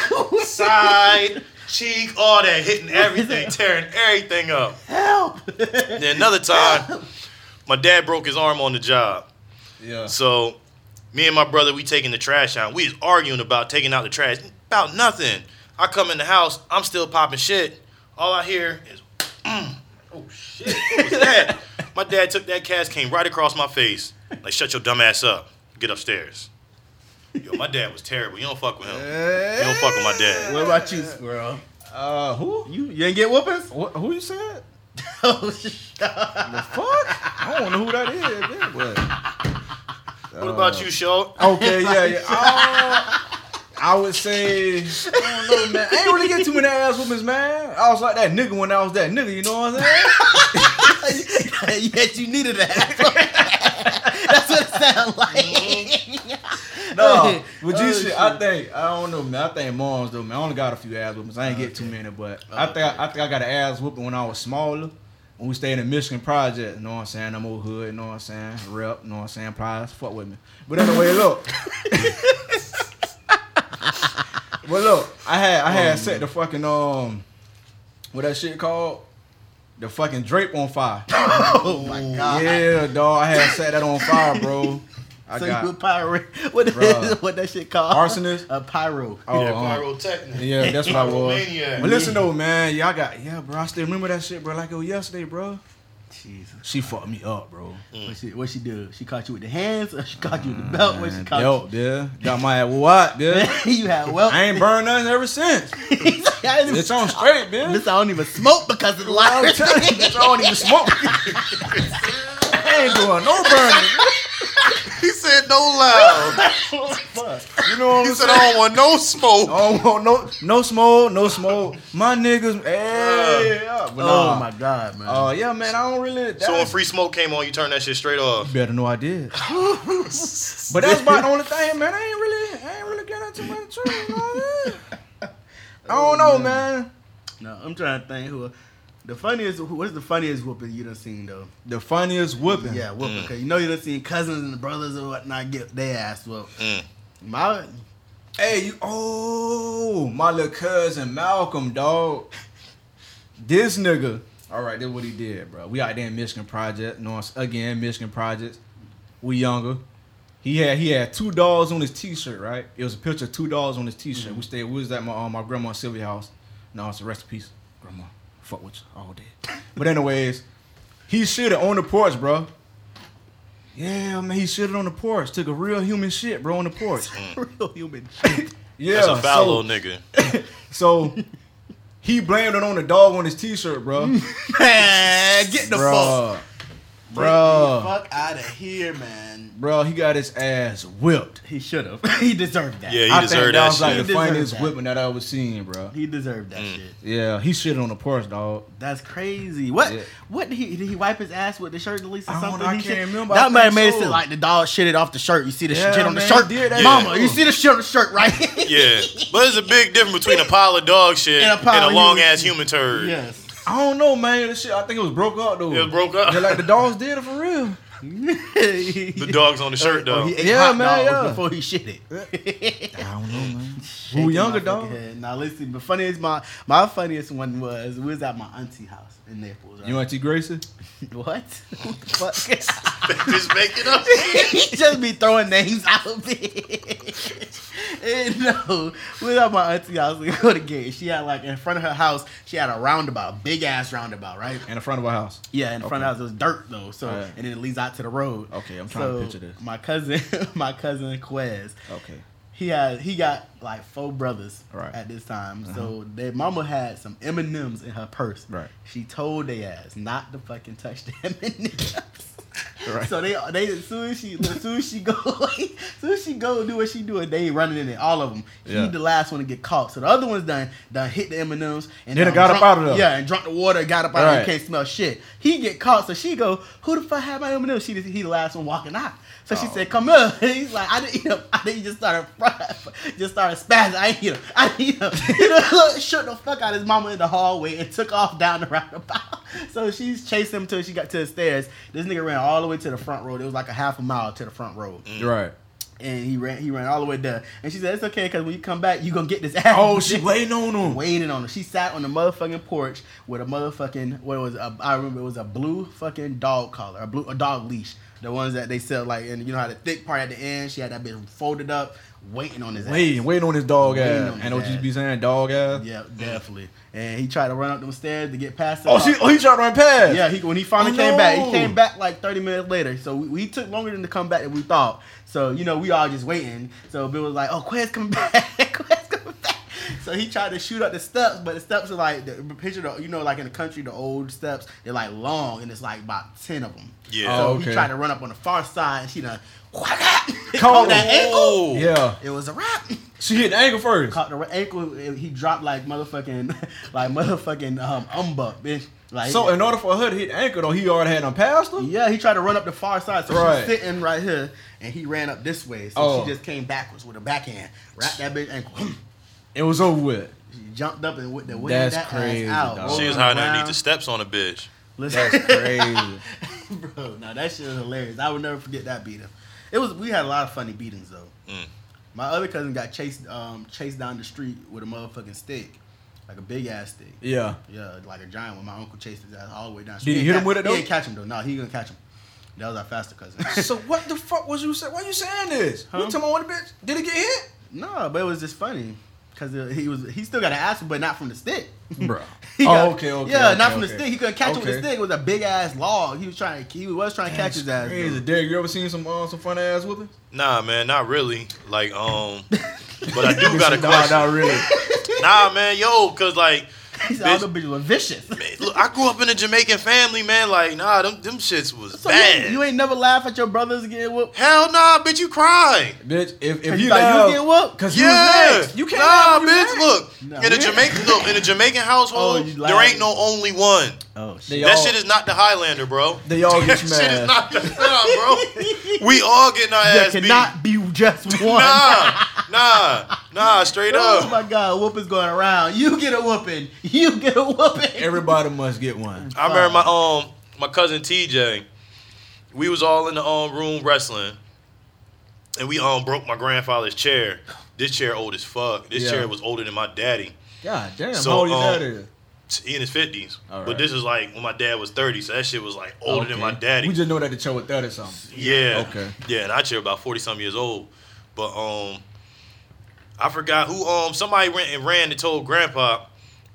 side, cheek, all that, hitting everything, tearing everything up. Help! Then another time, my dad broke his arm on the job. Yeah. So me and my brother, we taking the trash out. We was arguing about taking out the trash. About nothing. I come in the house, I'm still popping shit. All I hear is, mm. Oh shit, what was that? my dad took that cash, came right across my face. Like, shut your dumb ass up. Get upstairs. Yo, my dad was terrible. You don't fuck with him. You don't fuck with my dad. What about you, squirrel? Uh, who? You you ain't get whoopings? What, who you said? oh shit. The fuck? I don't know who that is. Yeah, but. What about you, Shaw? Okay, yeah, yeah. Uh, I would say, I don't know, man. I ain't really get too many ass whoopings, man. I was like that nigga when I was that nigga, you know what I'm saying? yes, you needed that. That's what it sounds like. No, but you Oh, shit, shit. I think I don't know, man. I think moms though, man. I only got a few ass whoopings. I ain't get too many, but I think I, I think I got an ass whooping when I was smaller. When we stayed in a Michigan Project, you know what I'm saying? I'm old hood, you know what I'm saying? Rep, you know what I'm saying? Plies, fuck with me. But anyway, look. Well, look, I had I had set the fucking um, what that shit called? The fucking drape on fire. oh my god. yeah, dog. I had set that on fire, bro. I so got you a pyro? What the Bruh. what that shit called? arsonist. A pyro. Oh, yeah, uh, pyrotechnic. Yeah, that's what I was. But listen though, man, y'all got yeah, bro. I still remember that shit, bro. Like it was yesterday, bro. Jesus. She fucked me up, bro. Mm. What she what she do? She caught you with the hands or she caught you with the belt? What she caught Yo, yeah, got my ass what, yeah. you? you had well. I ain't burned nothing ever since. It's on straight, bitch. This I don't even smoke because of the I'm lighter. telling you, bitch, I don't even smoke. I ain't doing no burning. He said no loud. You know what I'm said saying? I don't want no smoke. I don't want no no smoke, no smoke. My niggas, eh, hey, yeah, but Oh nah. my god, man. Oh yeah, man. I don't really. So when that- free smoke came on, you turned that shit straight off. You better know I did. but that's about the only thing, man. I ain't really, I ain't really getting into my tree. You know what I mean? I don't know, man. no, I'm trying to think who. The funniest, who- what's the funniest whooping you done seen though? The funniest whooping. Yeah, whooping. Mm. Cause you know you done seen cousins and brothers and whatnot get their ass whooped. Mm. My, Hey, you. Oh, my little cousin Malcolm, dog. This nigga. All right, that's what he did, bro. We out there in Michigan Project. No, again, Michigan Projects. We younger. He had he had two dogs on his t-shirt, right? It was a picture of two dogs on his t-shirt. We stayed. We was at my uh, my grandma Sylvia house. No, it's a rest in peace, grandma. Fuck with you all day. But anyways, he shit it on the porch, bro. Yeah, man, he shitted on the porch. Took a real human shit, bro, on the porch. real human. shit. Yeah, That's a foul so, little nigga. so he blamed it on the dog on his t-shirt, bro. Man, get the fuck. Bruh. Get fuck out of here, man. Bro, he got his ass whipped. He should have. he deserved that. Yeah, he I think deserved that that was like shit. the He deserved funniest that. whipping that I ever seen, bro. He deserved that Mm. shit. Yeah, he shit on the porch, dog. That's crazy. What? Yeah. What did he? Did he wipe his ass with the shirt at least or I don't something? know, I can't shit- remember. That might have made it so. seem like the dog shitted off the shirt. You see the Yeah, shit on the man, shirt, he did that. Mama. Yeah. You see the shit on the shirt, right? Yeah, but there's a big difference between a pile of dog shit And and a pile a, long ass human turd. yes. I don't know, man. This shit, I think it was broke up though. It was broke up. Yeah, like the dogs did it for real. The the dog's on the shirt though. he ate Yeah, hot man, dogs yeah. before he shit it. I don't know, man. Shaking Who younger my dog? fucking head. Now listen, but funniest my my funniest one was we was at my auntie house in Naples. Right? You Auntie Gracie? what? what the fuck? Just make it up. he just be throwing names out of it. and no, we was at my auntie house. We go to gate. She had like in front of her house. She had a roundabout, big ass roundabout, right? In the front of her house. Yeah, in the front of her house it was dirt though. So Alright. and then it leads out to the road. Okay, I'm trying to picture this. My cousin, my cousin Quez, Okay. he had he got like four brothers Right. at this time. Uh-huh. So their mama had some M and M's in her purse. Right. She told their ass not to fucking touch the M and M's. Right. So they they as soon as she as soon as she go as soon as she go do what she do they running in it all of them. Yeah. He the last one to get caught. So the other ones done done hit the M and M's and Then got up out of there. Yeah, and drunk the water, got up out. Right. Right. Can't smell shit. He get caught. So she go, who the fuck had my M and M's? She he the last one walking out. So she Oh. said, come here. And he's like, I didn't eat them. I didn't just started just started spazzing. I ain't eat them. I didn't eat them. He shook the fuck out his mama in the hallway and took off down the roundabout. So she's chasing him until she got to the stairs. This nigga ran all the way to the front road. It was like a half a mile to the front road. Mm. Right. and he ran he ran all the way there. And she said, "It's okay, cause when you come back, you gonna get this ass." Oh, she waiting on him. waiting on her. She sat on the motherfucking porch with a motherfucking what was a, I remember it was a blue fucking dog collar, a blue a dog leash. The ones that they sell like, and you know how the thick part at the end. She had that bitch folded up, waiting on his Waiting, ass. waiting on his dog Waiting ass. on his And what you ass. be saying, dog ass? Yeah, definitely. And he tried to run up them stairs to get past. Oh, she, oh, he tried to run past. Yeah, he, when he finally Oh, came back, he came back like 30 minutes later. So we, we took longer than to come back than we thought. So, you know, we all just waiting. So Bill was like, oh, Quez coming back. Quez coming back. So he tried to shoot up the steps, but the steps are like, the picture, the, you know, like in the country, the old steps, they're like long and it's like about 10 of them. Yeah. So Oh, he tried to run up on the far side and she done, Caught caught that ankle. Oh. Yeah. It was a wrap. She hit the ankle first. Caught the ankle. He dropped like motherfucking, like motherfucking um, umbuck, bitch. Like So in order for her to hit the ankle, though, he already had him past her? Yeah, he tried to run up the far side, so Right. she's sitting right here, and he ran up this way. So Oh. she just came backwards with a backhand, wrapped that bitch ankle. It was over with. she jumped up and with the wind That's that crazy, ass out. dog. She was rolling hiding around. underneath the steps on a bitch. Listen, That's crazy. bro. Now that shit was hilarious. I would never forget that beating. It was. We had a lot of funny beatings though. Mm. My other cousin got chased, um, chased down the street with a motherfucking stick, like a big ass stick. yeah. Yeah, like a giant one. My uncle chased his ass all the way down. The street. Did he ain't hit him with it, though? He didn't catch him though. No, he didn't catch him. That was our faster cousin. So what the fuck was you saying? Why you saying this? Huh? You talking about the bitch? Did he get hit? No, but it was just funny because he was he still got an ass, but not from the stick. Bro. He Oh, got- okay, okay, Yeah, okay, not from okay. the stick. He couldn't catch it with the stick. It was a big ass log. He was trying. He was trying to catch his ass. Crazy. though. Derek, you ever seen some uh, some fun ass whooping? Nah, man, not really. Like, um, but I do got a Nah, question. Not really. Nah, man, yo, cause like, He said all the bitches were vicious. man, look, I grew up in a Jamaican family, man. Like, nah, them them shits was So bad. you ain't never laugh at your brothers getting whooped. Hell nah, bitch, you cry. bitch, if, if you you thought you was laugh, getting whooped? cause you Yeah. You can't nah, laugh when bitch. next. Look, Nah, in a Jamaican, look, in a Jamaican household, Oh, there ain't no only one. Oh They shit! That all- shit is not the Highlander, bro. They all get that shit is not the nah, bro. We all getting our There ass beat. cannot be just one. Nah, nah, nah, straight up. Oh my god, whooping's going around. You get a whooping. You get a whooping. Everybody must get one. I remember my um my cousin TJ. We was all in the um room wrestling, and we um broke my grandfather's chair. This chair old as fuck. This Yeah. chair was older than my daddy. God damn, So, how old your um, dad is? He in his fifties, All but right. this is like when my dad was thirty, so that shit was like older than Okay. my daddy. We just know that the show was 30 something. Yeah. Okay. Yeah, and I chair about forty some years old. But um I forgot who um somebody went and ran and told grandpa.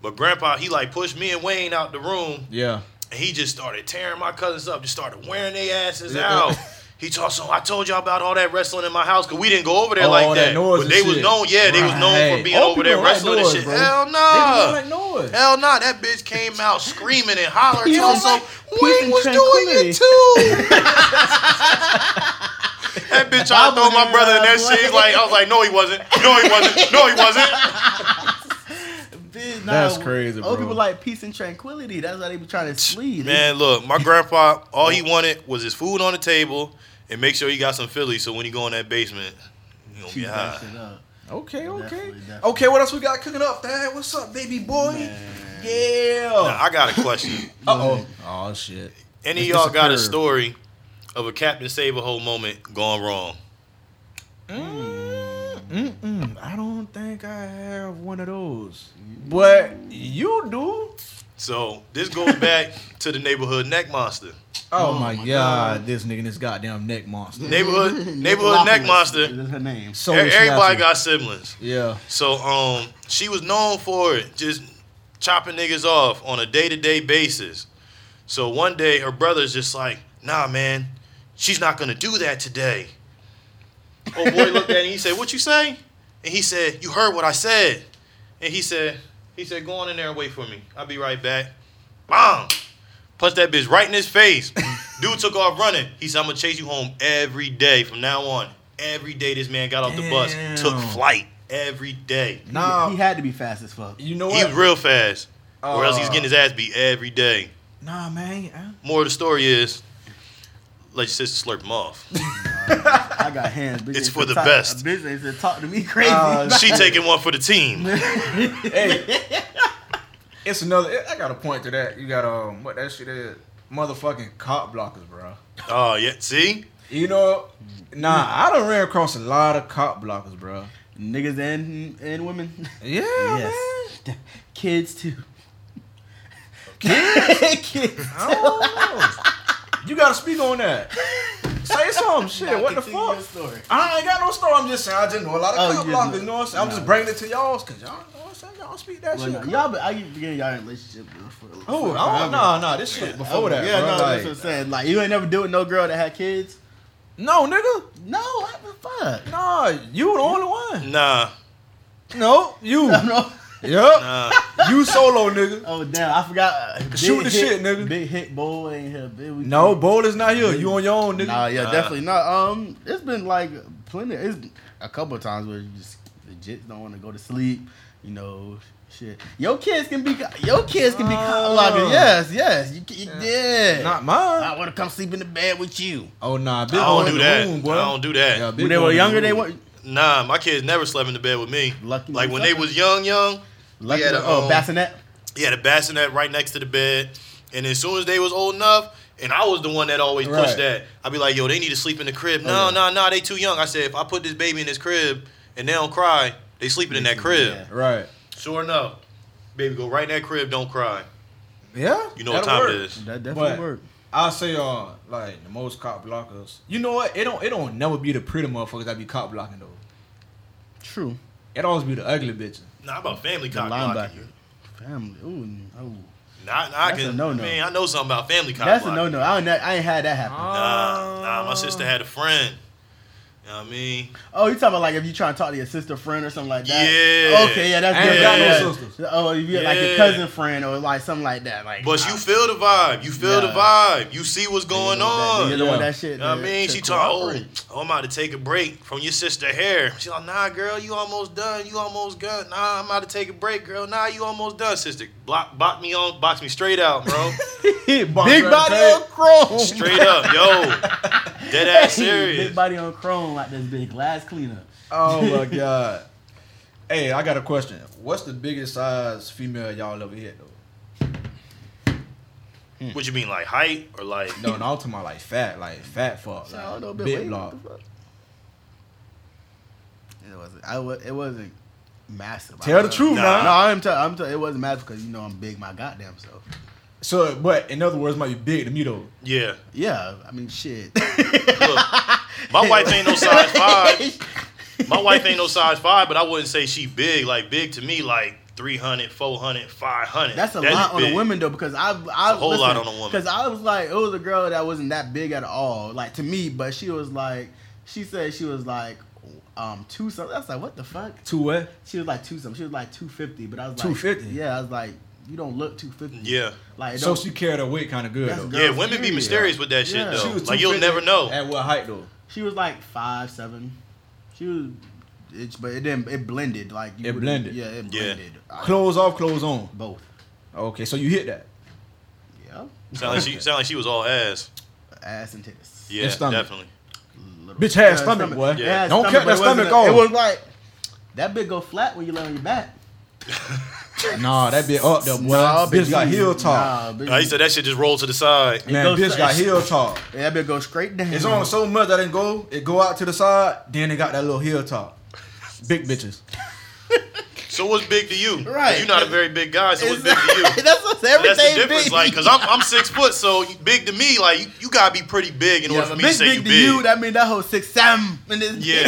But grandpa he like pushed me and Wayne out the room Yeah. and he just started tearing my cousins up, just started wearing their asses out. He told so I told y'all about all that wrestling in my house because we didn't go over there Oh, like that that. but they was known, yeah, they was known for being Old over there people like wrestling noise, and shit. bro. Hell They nah. like noise. Hell nah, that bitch came out screaming and hollering. He Told so like Wayne was doing it too. that bitch tried to throw my brother in that shit. He's like, I was like, no, he wasn't. No, he wasn't. No, he wasn't. Bitch, That's crazy, Old bro. people like peace and tranquility. That's why they be trying to sleep. Man, look, my grandpa, all he wanted was his food on the table and make sure he got some Philly so when he go in that basement, he gonna Keep get high. Okay, okay. Definitely, definitely. Okay, what else we got cooking up, Dad? What's up, baby boy? Man. Yeah. Now, I got a question. Uh oh. Oh shit. Any of y'all got a story of a Captain Save a Hole moment gone wrong? Mm-mm. I don't think I have one of those. But you do. So this goes back to the neighborhood neck monster. Oh, Oh my, my god. God. this nigga, this goddamn neck monster. Neighborhood neighborhood neck monster. is her name. So Everybody got siblings. Yeah. So um she was known for it, just chopping niggas off on a day-to-day basis. So one day her brother's just like, nah man, she's not gonna do that today. Old boy looked at him, he said, What you say? And he said, You heard what I said. And he said, he said, Go on in there and wait for me. I'll be right back. Bang! Punched that bitch right in his face. Dude took off running. He said, I'm gonna chase you home every day from now on. Every day this man got off the bus, took flight every day. Nah. he had to be fast as fuck. you know He what? was real fast, or else he's Uh, getting his ass beat every day. Nah, man. I- More of the story is, let your sister slurp him off. I got hands. Bitch It's for the talk- best. A bitch ain't said talk to me crazy. Uh, she taking one for the team. hey, it's another. I got a point to that. You got um, what that shit is? Motherfucking cop blockers, bro. Oh yeah, see, You know, nah, I done ran across a lot of cop blockers, bro. Niggas and and women. Yeah, yes. man. Kids too. Kids? Kids. I don't know. You gotta speak on that. Say something, shit. What the fuck? story. I ain't got no story. I'm just saying. I just know a lot of Oh, cop you blockers. just- You know what I'm saying? I'm just bringing it to y'all because y'all know what I'm saying. Y'all speak that Well, shit. no, y'all, but I keep forgetting y'all in a relationship. For, Oh, for I don't, forever. nah, nah, this shit before Oh, that. Yeah, bro. no, like, that's what I'm saying. Like, you ain't never deal with no girl that had kids? no, nigga, No, what the fuck? nah, you the only one. Nah, No, you. no. Yup, nah. you solo, nigga. Oh, damn, I forgot. uh, Big Shoot the hit, shit, nigga. Big hit boy ain't here. Big, we- No, Bowl is not here. You on your own, nigga. Nah, yeah, Nah. definitely not. Um, it's been like plenty. It's a couple of times where you just legit don't want to go to sleep. You know, shit. Your kids can be. Your kids can be Oh. like, yes, yes. You, can- you yeah. Not mine. I want to come sleep in the bed with you. Oh nah, I big boy don't do that. room. I don't do that. Yeah, When they were in the younger, they room. weren't. Nah, my kids never slept in the bed with me. Lucky like when they motherfucker. was young, young. Lucky had a, oh, um, bassinet. He had a bassinet right next to the bed, and as soon as they was old enough, and I was the one that always pushed Right. that. I'd be like, "Yo, they need to sleep in the crib." No, Oh, no, no, they too young. I said, if I put this baby in this crib and they don't cry, they sleeping in that crib. Yeah. Right. Sure enough, baby, go right in that crib, don't cry. Yeah. You know what time work. it is. That definitely But- worked. I'll say uh like the most cop blockers. You know what? It don't it don't never be the pretty motherfuckers that be cop blocking though. True. It always be the ugly bitches. Nah, about family cop blocking you. Family. Ooh, oh. Nah, nah, I That's a can. no-no. I mean, I know something about family cop That's a blocking. no no. I, ain't- I ain't had that happen. Nah, nah, my sister had a friend. You know what I mean? Oh, you talking about like if you trying to talk to your sister friend or something like that? Yeah. Okay, yeah, that's I ain't good. got no yeah. sisters. Oh, if you like your cousin friend or like something like that, like. But you feel the vibe. You feel the vibe. You see what's going on. You on. know Yeah. that shit. You know what I mean? She told, oh, oh, I'm about to take a break from your sister hair. She like, nah, girl, you almost done. You almost done. Nah, I'm about to take a break, girl. Nah, you almost done, sister. Block, box me on, box me straight out, bro. Big body on chrome. straight up, yo. Dead ass Hey, serious. Big body on chrome like this big glass cleaner. Oh my god. Hey, I got a question. What's the biggest size female y'all ever hit though? Hmm. What you mean, like height or like? No, no, I'm talking about like fat, like fat fuck. I don't know, Like, Bill, big wait, block. fuck? It wasn't. I wa- It wasn't massive. Tell the truth Nah. now. No, I'm telling. I'm telling. It wasn't massive because you know I'm big my goddamn self. So, but in other words, it might be big to me though. Yeah. Yeah, I mean shit. Look, my wife ain't no size five. My wife ain't no size five, but I wouldn't say she big. Like big to me, like 300, 400, 500. That's a That's lot on big. the women though, because I, I a whole lot on a woman. Because I was like, it was a girl that wasn't that big at all, like to me, but she was like, she said she was like, um, two something. I was like, what the fuck? Two what? She was like two something. She was like two fifty, but I was like 250? Yeah, I was like, you don't look two fifty. Yeah. like So she carried her weight kind of good That's though. good. Yeah, women be period. mysterious with that shit Yeah. though. Like you'll never know. At what height though? She was like five seven. She was, it's but it didn't. It blended like you It blended. Yeah, it blended. I- Clothes off, clothes on. both. Okay, so you hit that. Yeah, Sound like she sound like she was all ass. ass and titties. Yeah, And definitely. Little- Bitch had Yeah, stomach, boy. It had Don't cut but that stomach off. It was like that bitch go flat when you lay on your back. Nah, that bitch up there, boy. Nah, bitch got heel top. Nah, bitch, Nah, he said that shit just rolled to the side. Man, goes bitch to- got heel top. that bitch go straight down. It's on so much that it go, it go out to the side. Then it got that little heel top. Big bitches. So what's big to you? Right. You're not a very big guy, so what's big to you? That's what's That's everything. the difference, big. like, cause I'm I'm six foot, so big to me, like you, you gotta be pretty big in yeah, order for but me to big, say big you to big. you, that mean that whole six seven. And this Yeah.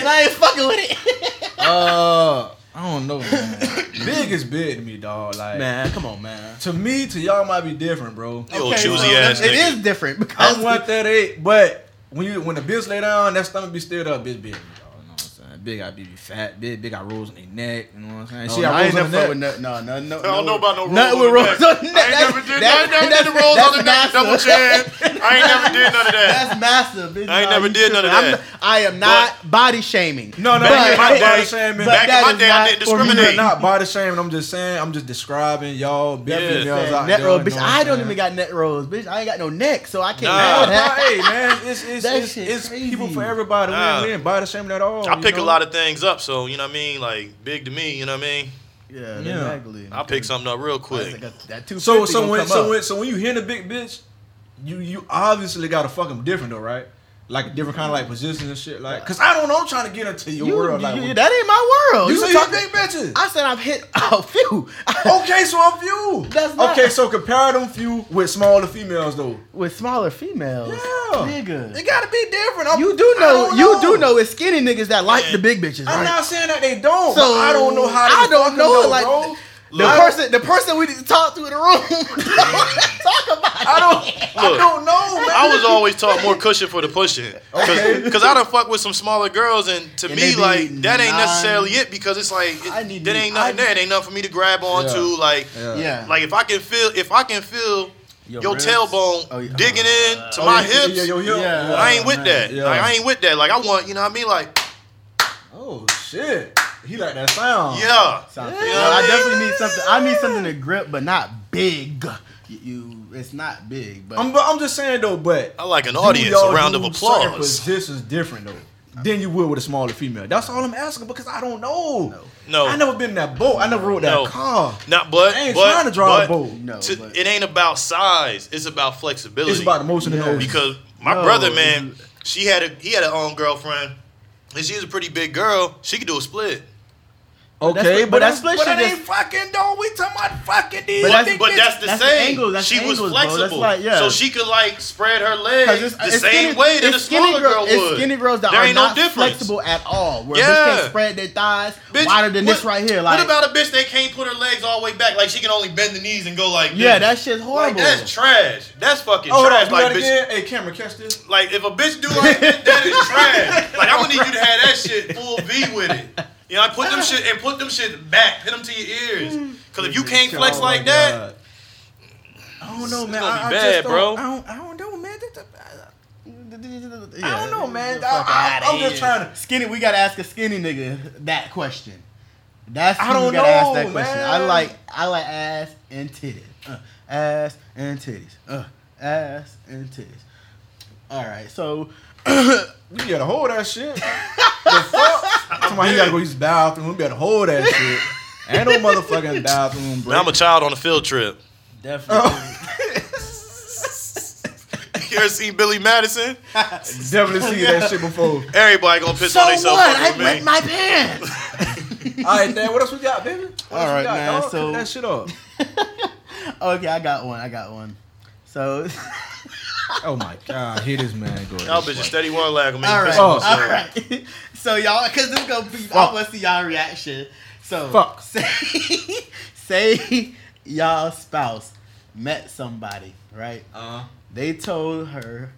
and I ain't fucking with it. Uh, I don't know, man. big is big to me, dog. Like, man, come on, man. to me, to y'all might be different, bro. You old Okay, choosy so ass It nigga. is different because I'm one thirty eight, but when you when the bitch lay down, that stomach be still up, bitch big. Dog, you know what I'm saying? Big got be fat, big, big got rolls on their neck. You know what I'm saying? Oh, she no, got I ain't rolls on never fuck with no, no, no, no. I don't know about no rolls Nothing with rolls on the I neck. ain't never did, I ain't never that's- did the rolls on the neck, double massive. chin. I ain't never did none of that. That's massive. Bitch. I ain't Nah, never did none of that. I'm- I am not body shaming. No, no, Back in my I'm not day- body shaming. back in my day, I didn't discriminate. I'm not body shaming. I'm just saying. I'm just describing y'all big Yeah. females out Neck there. roll, bitch. I don't even got neck rolls, bitch. I ain't got no neck, so I can't. Nah. have Nah, that. hey man, it's it's it's, it's crazy. people for everybody. Nah. We ain't body shaming at all. I pick a lot of things up, so you know what I mean. Like big to me, you know what I mean. Yeah, Yeah. exactly. I pick something up real quick. That, that 250 So so when come so up. when so when you hit a big bitch, you you obviously got to fuck them different though, right? like a different kind of like positions and shit? Like, cause I don't know. I'm trying to get into your You, world. Like, you- that ain't my world. you You talking- you bitches? I said I've hit a few. okay, so I'm few. That's not- okay. So compare them few with smaller females though. with smaller females. Yeah, nigga. It gotta be different. I'm- You do I know, don't you do know it's skinny niggas that like the big bitches, I'm right? not saying that they don't. So, but I don't know how. They I don't know, though, like, bro. The Look. person, the person we need to talk to in the room. talk about it. I don't. I Look. don't know, man. I was always taught more cushion for the pushing. Cause, Okay. 'cause I done fuck with some smaller girls and to And me like that ain't nine- necessarily it because it's like it, I need that ain't nothing I- there. It ain't nothing for me to grab onto. Yeah. Like Yeah. like if I can feel if I can feel Your your, tailbone Oh, yeah. digging in oh, to Oh, my yeah, hips, yeah, your hip. Yeah. I ain't with man. that. Yeah. Like I ain't with that. Like I want, you know what I mean? Like Oh shit. He like that sound. yeah. Sounds Yeah. good. No, I definitely need something. I need something to grip, but not big. You, you it's not big, but I'm, but I'm just saying though, but I like an audience, y'all a round do of certain This is different though. Then you would with a smaller female. That's all I'm asking because I don't know. No. No. I never been in that boat. I never rode that No. car. Not but I ain't but, trying to drive but a boat. no. to- but- it ain't about size. It's about flexibility. It's about emotion motion of Yeah. the nose. because my No, brother, man, it's- she had a he had a own girlfriend, and she was a pretty big girl. She could do a split. Okay, what- but but that's that but split that ain't fucking though. We talking about fucking these. But But, that's- but that's the that's the same. angles, that's she the was angles. That's flexible, like, yeah. so she could like spread her legs it's- the it's same skinny- way that a it's skinny smaller girl- girl It's would. skinny girls that there are ain't not no difference. flexible at all. Where Yeah. bitch can't spread their thighs Bitch, wider than this right here. Like, what about a bitch that can't put her legs all the way back? Like she can only bend the knees and go like yeah, that shit's like horrible. that's trash. That's fucking Oh, hold trash. like that bitch, again. Hey, camera, catch this. Like if a bitch do like that, that is trash. Like I'm gonna need you to have that shit full V with it. You know, I put them shit and put them shit back, hit them to your ears. Cause if you can't flex Oh, like my that, I don't know, It's man. gonna be I, I bad, just don't, bro. I don't, I don't know, man. I don't know, man. I, I, I'm just trying to. Skinny, we gotta ask a skinny nigga that question. That's I who don't we gotta ask that question. man. I like I like ass and titties. Uh, ass and titties. Uh, ass and titties. All right, so We gotta hold that shit. the fuck? Somebody he gotta go use the bathroom. We gotta hold that shit. Ain't no motherfucking bathroom, bro. man, I'm a child on a field trip. definitely. Oh. You ever seen Billy Madison? Definitely see that shit before. Everybody gonna piss so on what? themselves I fucking with wet my pants. All right, Dan. What else we got, baby? What else All we right, got, man, dog? so- Cut that shit up. okay, I got one. I got one. So Oh my god, here this man go. Y'all bitches steady one lag on me. all right, Oh. all myself. right. So y'all, cause this gonna be, I Fuck. want to see y'all reaction. So Fuck. say say y'all spouse met somebody, right? Uh, They told her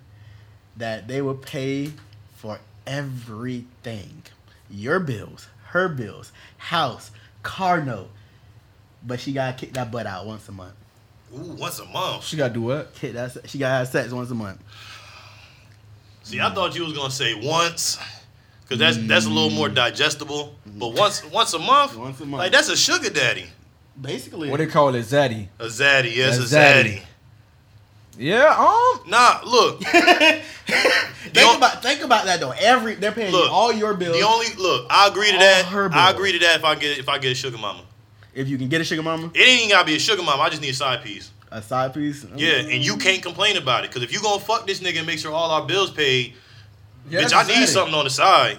that they would pay for everything. Your bills, her bills, house, car note. But she gotta kick that butt out once a month. Ooh, once a month. she gotta do what? Kick that she gotta have sex once a month. See, I thought you was gonna say once, cause that's that's a little more digestible. But once once a month, Once a month. like that's a sugar daddy, Basically. What they call it, zaddy? a zaddy, yes, A a zaddy. zaddy. Yeah, um, Nah, look, think about think about that though. Every they're paying you Look, all your bills. the only look, I agree to All that. her I bills. agree to that if I get if I get a sugar mama. If you can get a sugar mama, It ain't even gotta be a sugar mama. I just need a side piece. a side piece. Yeah, and you can't complain about it, cause if you gonna fuck this nigga and make sure all our bills paid, yeah, bitch, I need zaddy. something on the side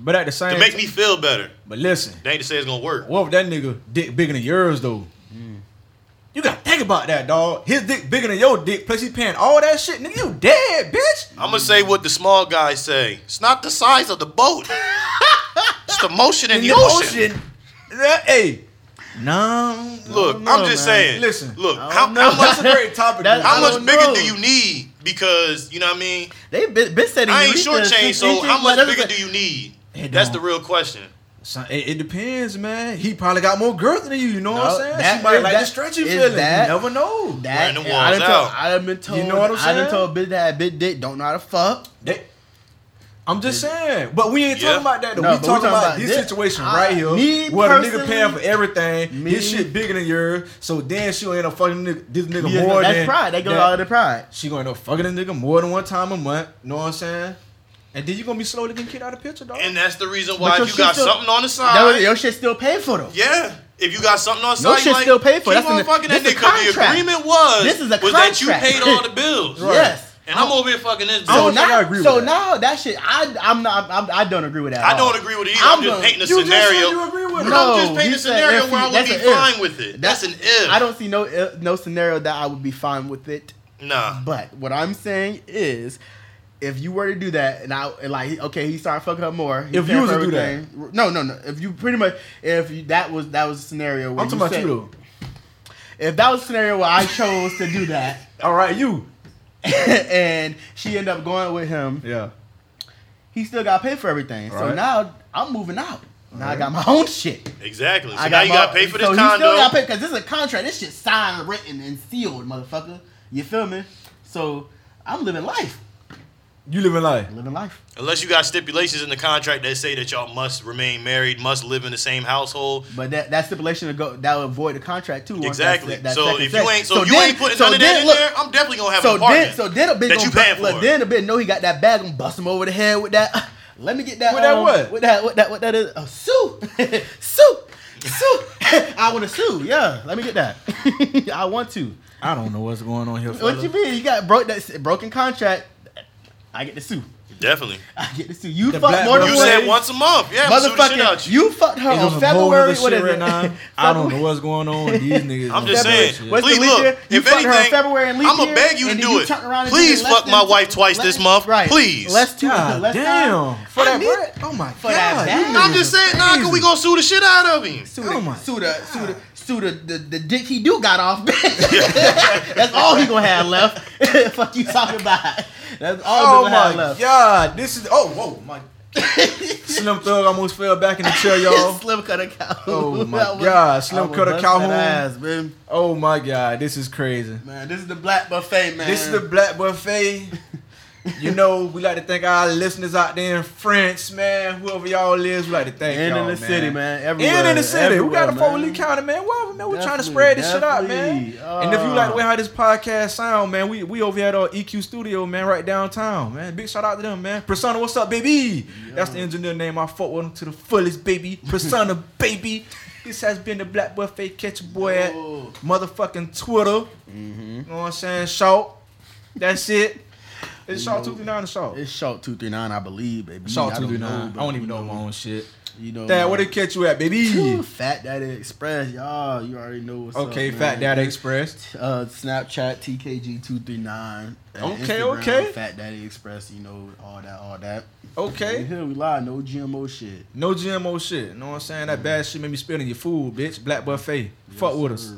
But at the same to make ti- me feel better. But listen, They ain't to say it's gonna work. what if that nigga dick bigger than yours though? Hmm. You gotta think about that, dog. His dick bigger than your dick, plus he paying all that shit. Nigga, you dead, bitch. I'm gonna say what the small guys say. It's not the size of the boat. it's the motion in the, ocean. That- hey, no. Look, know, I'm just man. saying. Listen, look, how, know. how much That's a great topic. That- how much bigger know. do you need? Because you know what I mean. They been, been said I ain't at least short a so how much whatever. bigger do you need? That's the real question. Son, it, it depends, man. He probably got more girth than you. You know what I'm saying? that she might like that- the stretchy is feeling. that- you never know. That Wearing the I walls done told, out. I done been told. You know what I'm saying? I done saying? told bitch that had big dick don't know how to fuck. They, I'm just saying, but we ain't Yeah. talking about that. Though. No, we talking talking about, about this this. situation I- right here, me where the nigga paying for everything. Me- his shit bigger than yours, so then she'll end up fucking nigga, this nigga Yeah, more that's than pride. They go that- all of the pride. She gonna end up fucking this nigga more than one time a month. Know what I'm saying? And then you gonna be slowly getting kicked out of the picture, dog. And that's the reason why if you got still- something on the That was, side. your shit still paid for though. Yeah. If you got something on the Your shit like, still paid for. Keep That's on the- fucking that this nigga. a 'cause The contract. agreement was, This is a was that you paid all the bills. Right. Yes. And I'm over here fucking this. So don't bitch. I now, agree so that. now that shit, I I'm not I'm, I don't agree with that. at I all. don't agree with it either. I'm I'm, just gonna- painting a You just said scenario. you agree with it. No, I'm just No, painting a said scenario if where you- I would that's be an if. fine with it. That's an if. I don't see no uh, no scenario that I would be fine with it. Nah. But what I'm saying is, if you were to do that, and I and like, okay, he started fucking her more. he If you was to do that. everything. no, no, no. If you pretty much, if you, that was that was a scenario where I'm talking about said- you though. If that was a scenario where I chose to do that, All right, you. and she ended up going with him, Yeah. he still got paid for everything. So Right. now I'm moving out. Now I got my own shit. Exactly. So I now you my- got to pay for this so He condo. still got paid because this is a contract. This shit signed, written, and sealed, motherfucker. You feel me? So I'm living life. You living life. living life. Unless you got stipulations in the contract that say that y'all must remain married, must live in the same household. But that, that stipulation will go that will avoid the contract too. Exactly. that's- that so second if you ain't, so, if you then- ain't putting so none of then that in look- there, I'm definitely gonna have So an apartment. then, so then a bitch that gonna you paying look, for. Then a bitch know he got that bag and bust him over the head with that. Let me get that. With that um, what? With that. What that? What that is? A sue. sue. Sue. I want to sue. Yeah. Let me get that. I want to. I don't know what's going on here. What fella. you mean? You got broke that broken contract. I get to sue. Definitely. I get to sue. You The fuck more than You said once a month. Yeah, I'm sue the shit out Motherfucking, you. you fucked her It's on on some whole February. other What shit is right it? now. I don't know what's going on with these niggas. I'm just February. saying. What's the Please leap look. year? You If fucked her in February and leap I'm gonna beg you to do it. turn around and Please fuck my wife twice this month. Right. Please. Less two. God less damn. For I that need- bread? Oh my For that god. I'm just saying, nah, cause we crazy. gonna sue the shit out of him. Sue Oh the, my sue the, sue the, sue the, the, the dick he do got off. That's all he gonna have left. Fuck you talking about. That's all Oh he my left. god. This is. Oh whoa my. Slim Thug almost fell back in the chair, y'all. Slim Cutter Calhoun. Oh my I was- God, Slim I was Cutter Calhoun. Ass, man. Oh my god, this is crazy. man, this is the Black Buffet, man. This is the Black Buffet. You know, we like to thank our listeners out there in France, man. Whoever y'all is, we like to thank and y'all, in the man. city, man. Everywhere. And in the city. we got a Fort Lee man. County, man. Wherever, man. We're trying to spread this shit out, man. definitely. and if you like the Uh. way how this podcast sound, man, we we over here at our EQ studio, man, right downtown, man. Big shout out to them, man. Persona, what's up, baby? That's the engineer name. I fought with him to the fullest, baby. Persona, baby. This has been the Black Buffet. Catch boy at motherfucking Twitter. Mm-hmm. You know what I'm saying? Shout. That's it. It's You Shout know, 239 or Shout? It's Short two three nine, I believe, baby. Shout 239. I don't even know you my own shit. You know, Dad, where they catch you at, baby? Ooh, Fat Daddy Express, y'all. You already know what's up. Okay. Fat Daddy Express. Uh, Snapchat TKG two three nine. Okay, okay. Fat Daddy Express, you know all that, all that. Okay. Here we lie, no GMO shit. No GMO shit. You know what I'm saying? That bad shit made me spit on your food, bitch. Black buffet. Fuck Yes, with us. sir.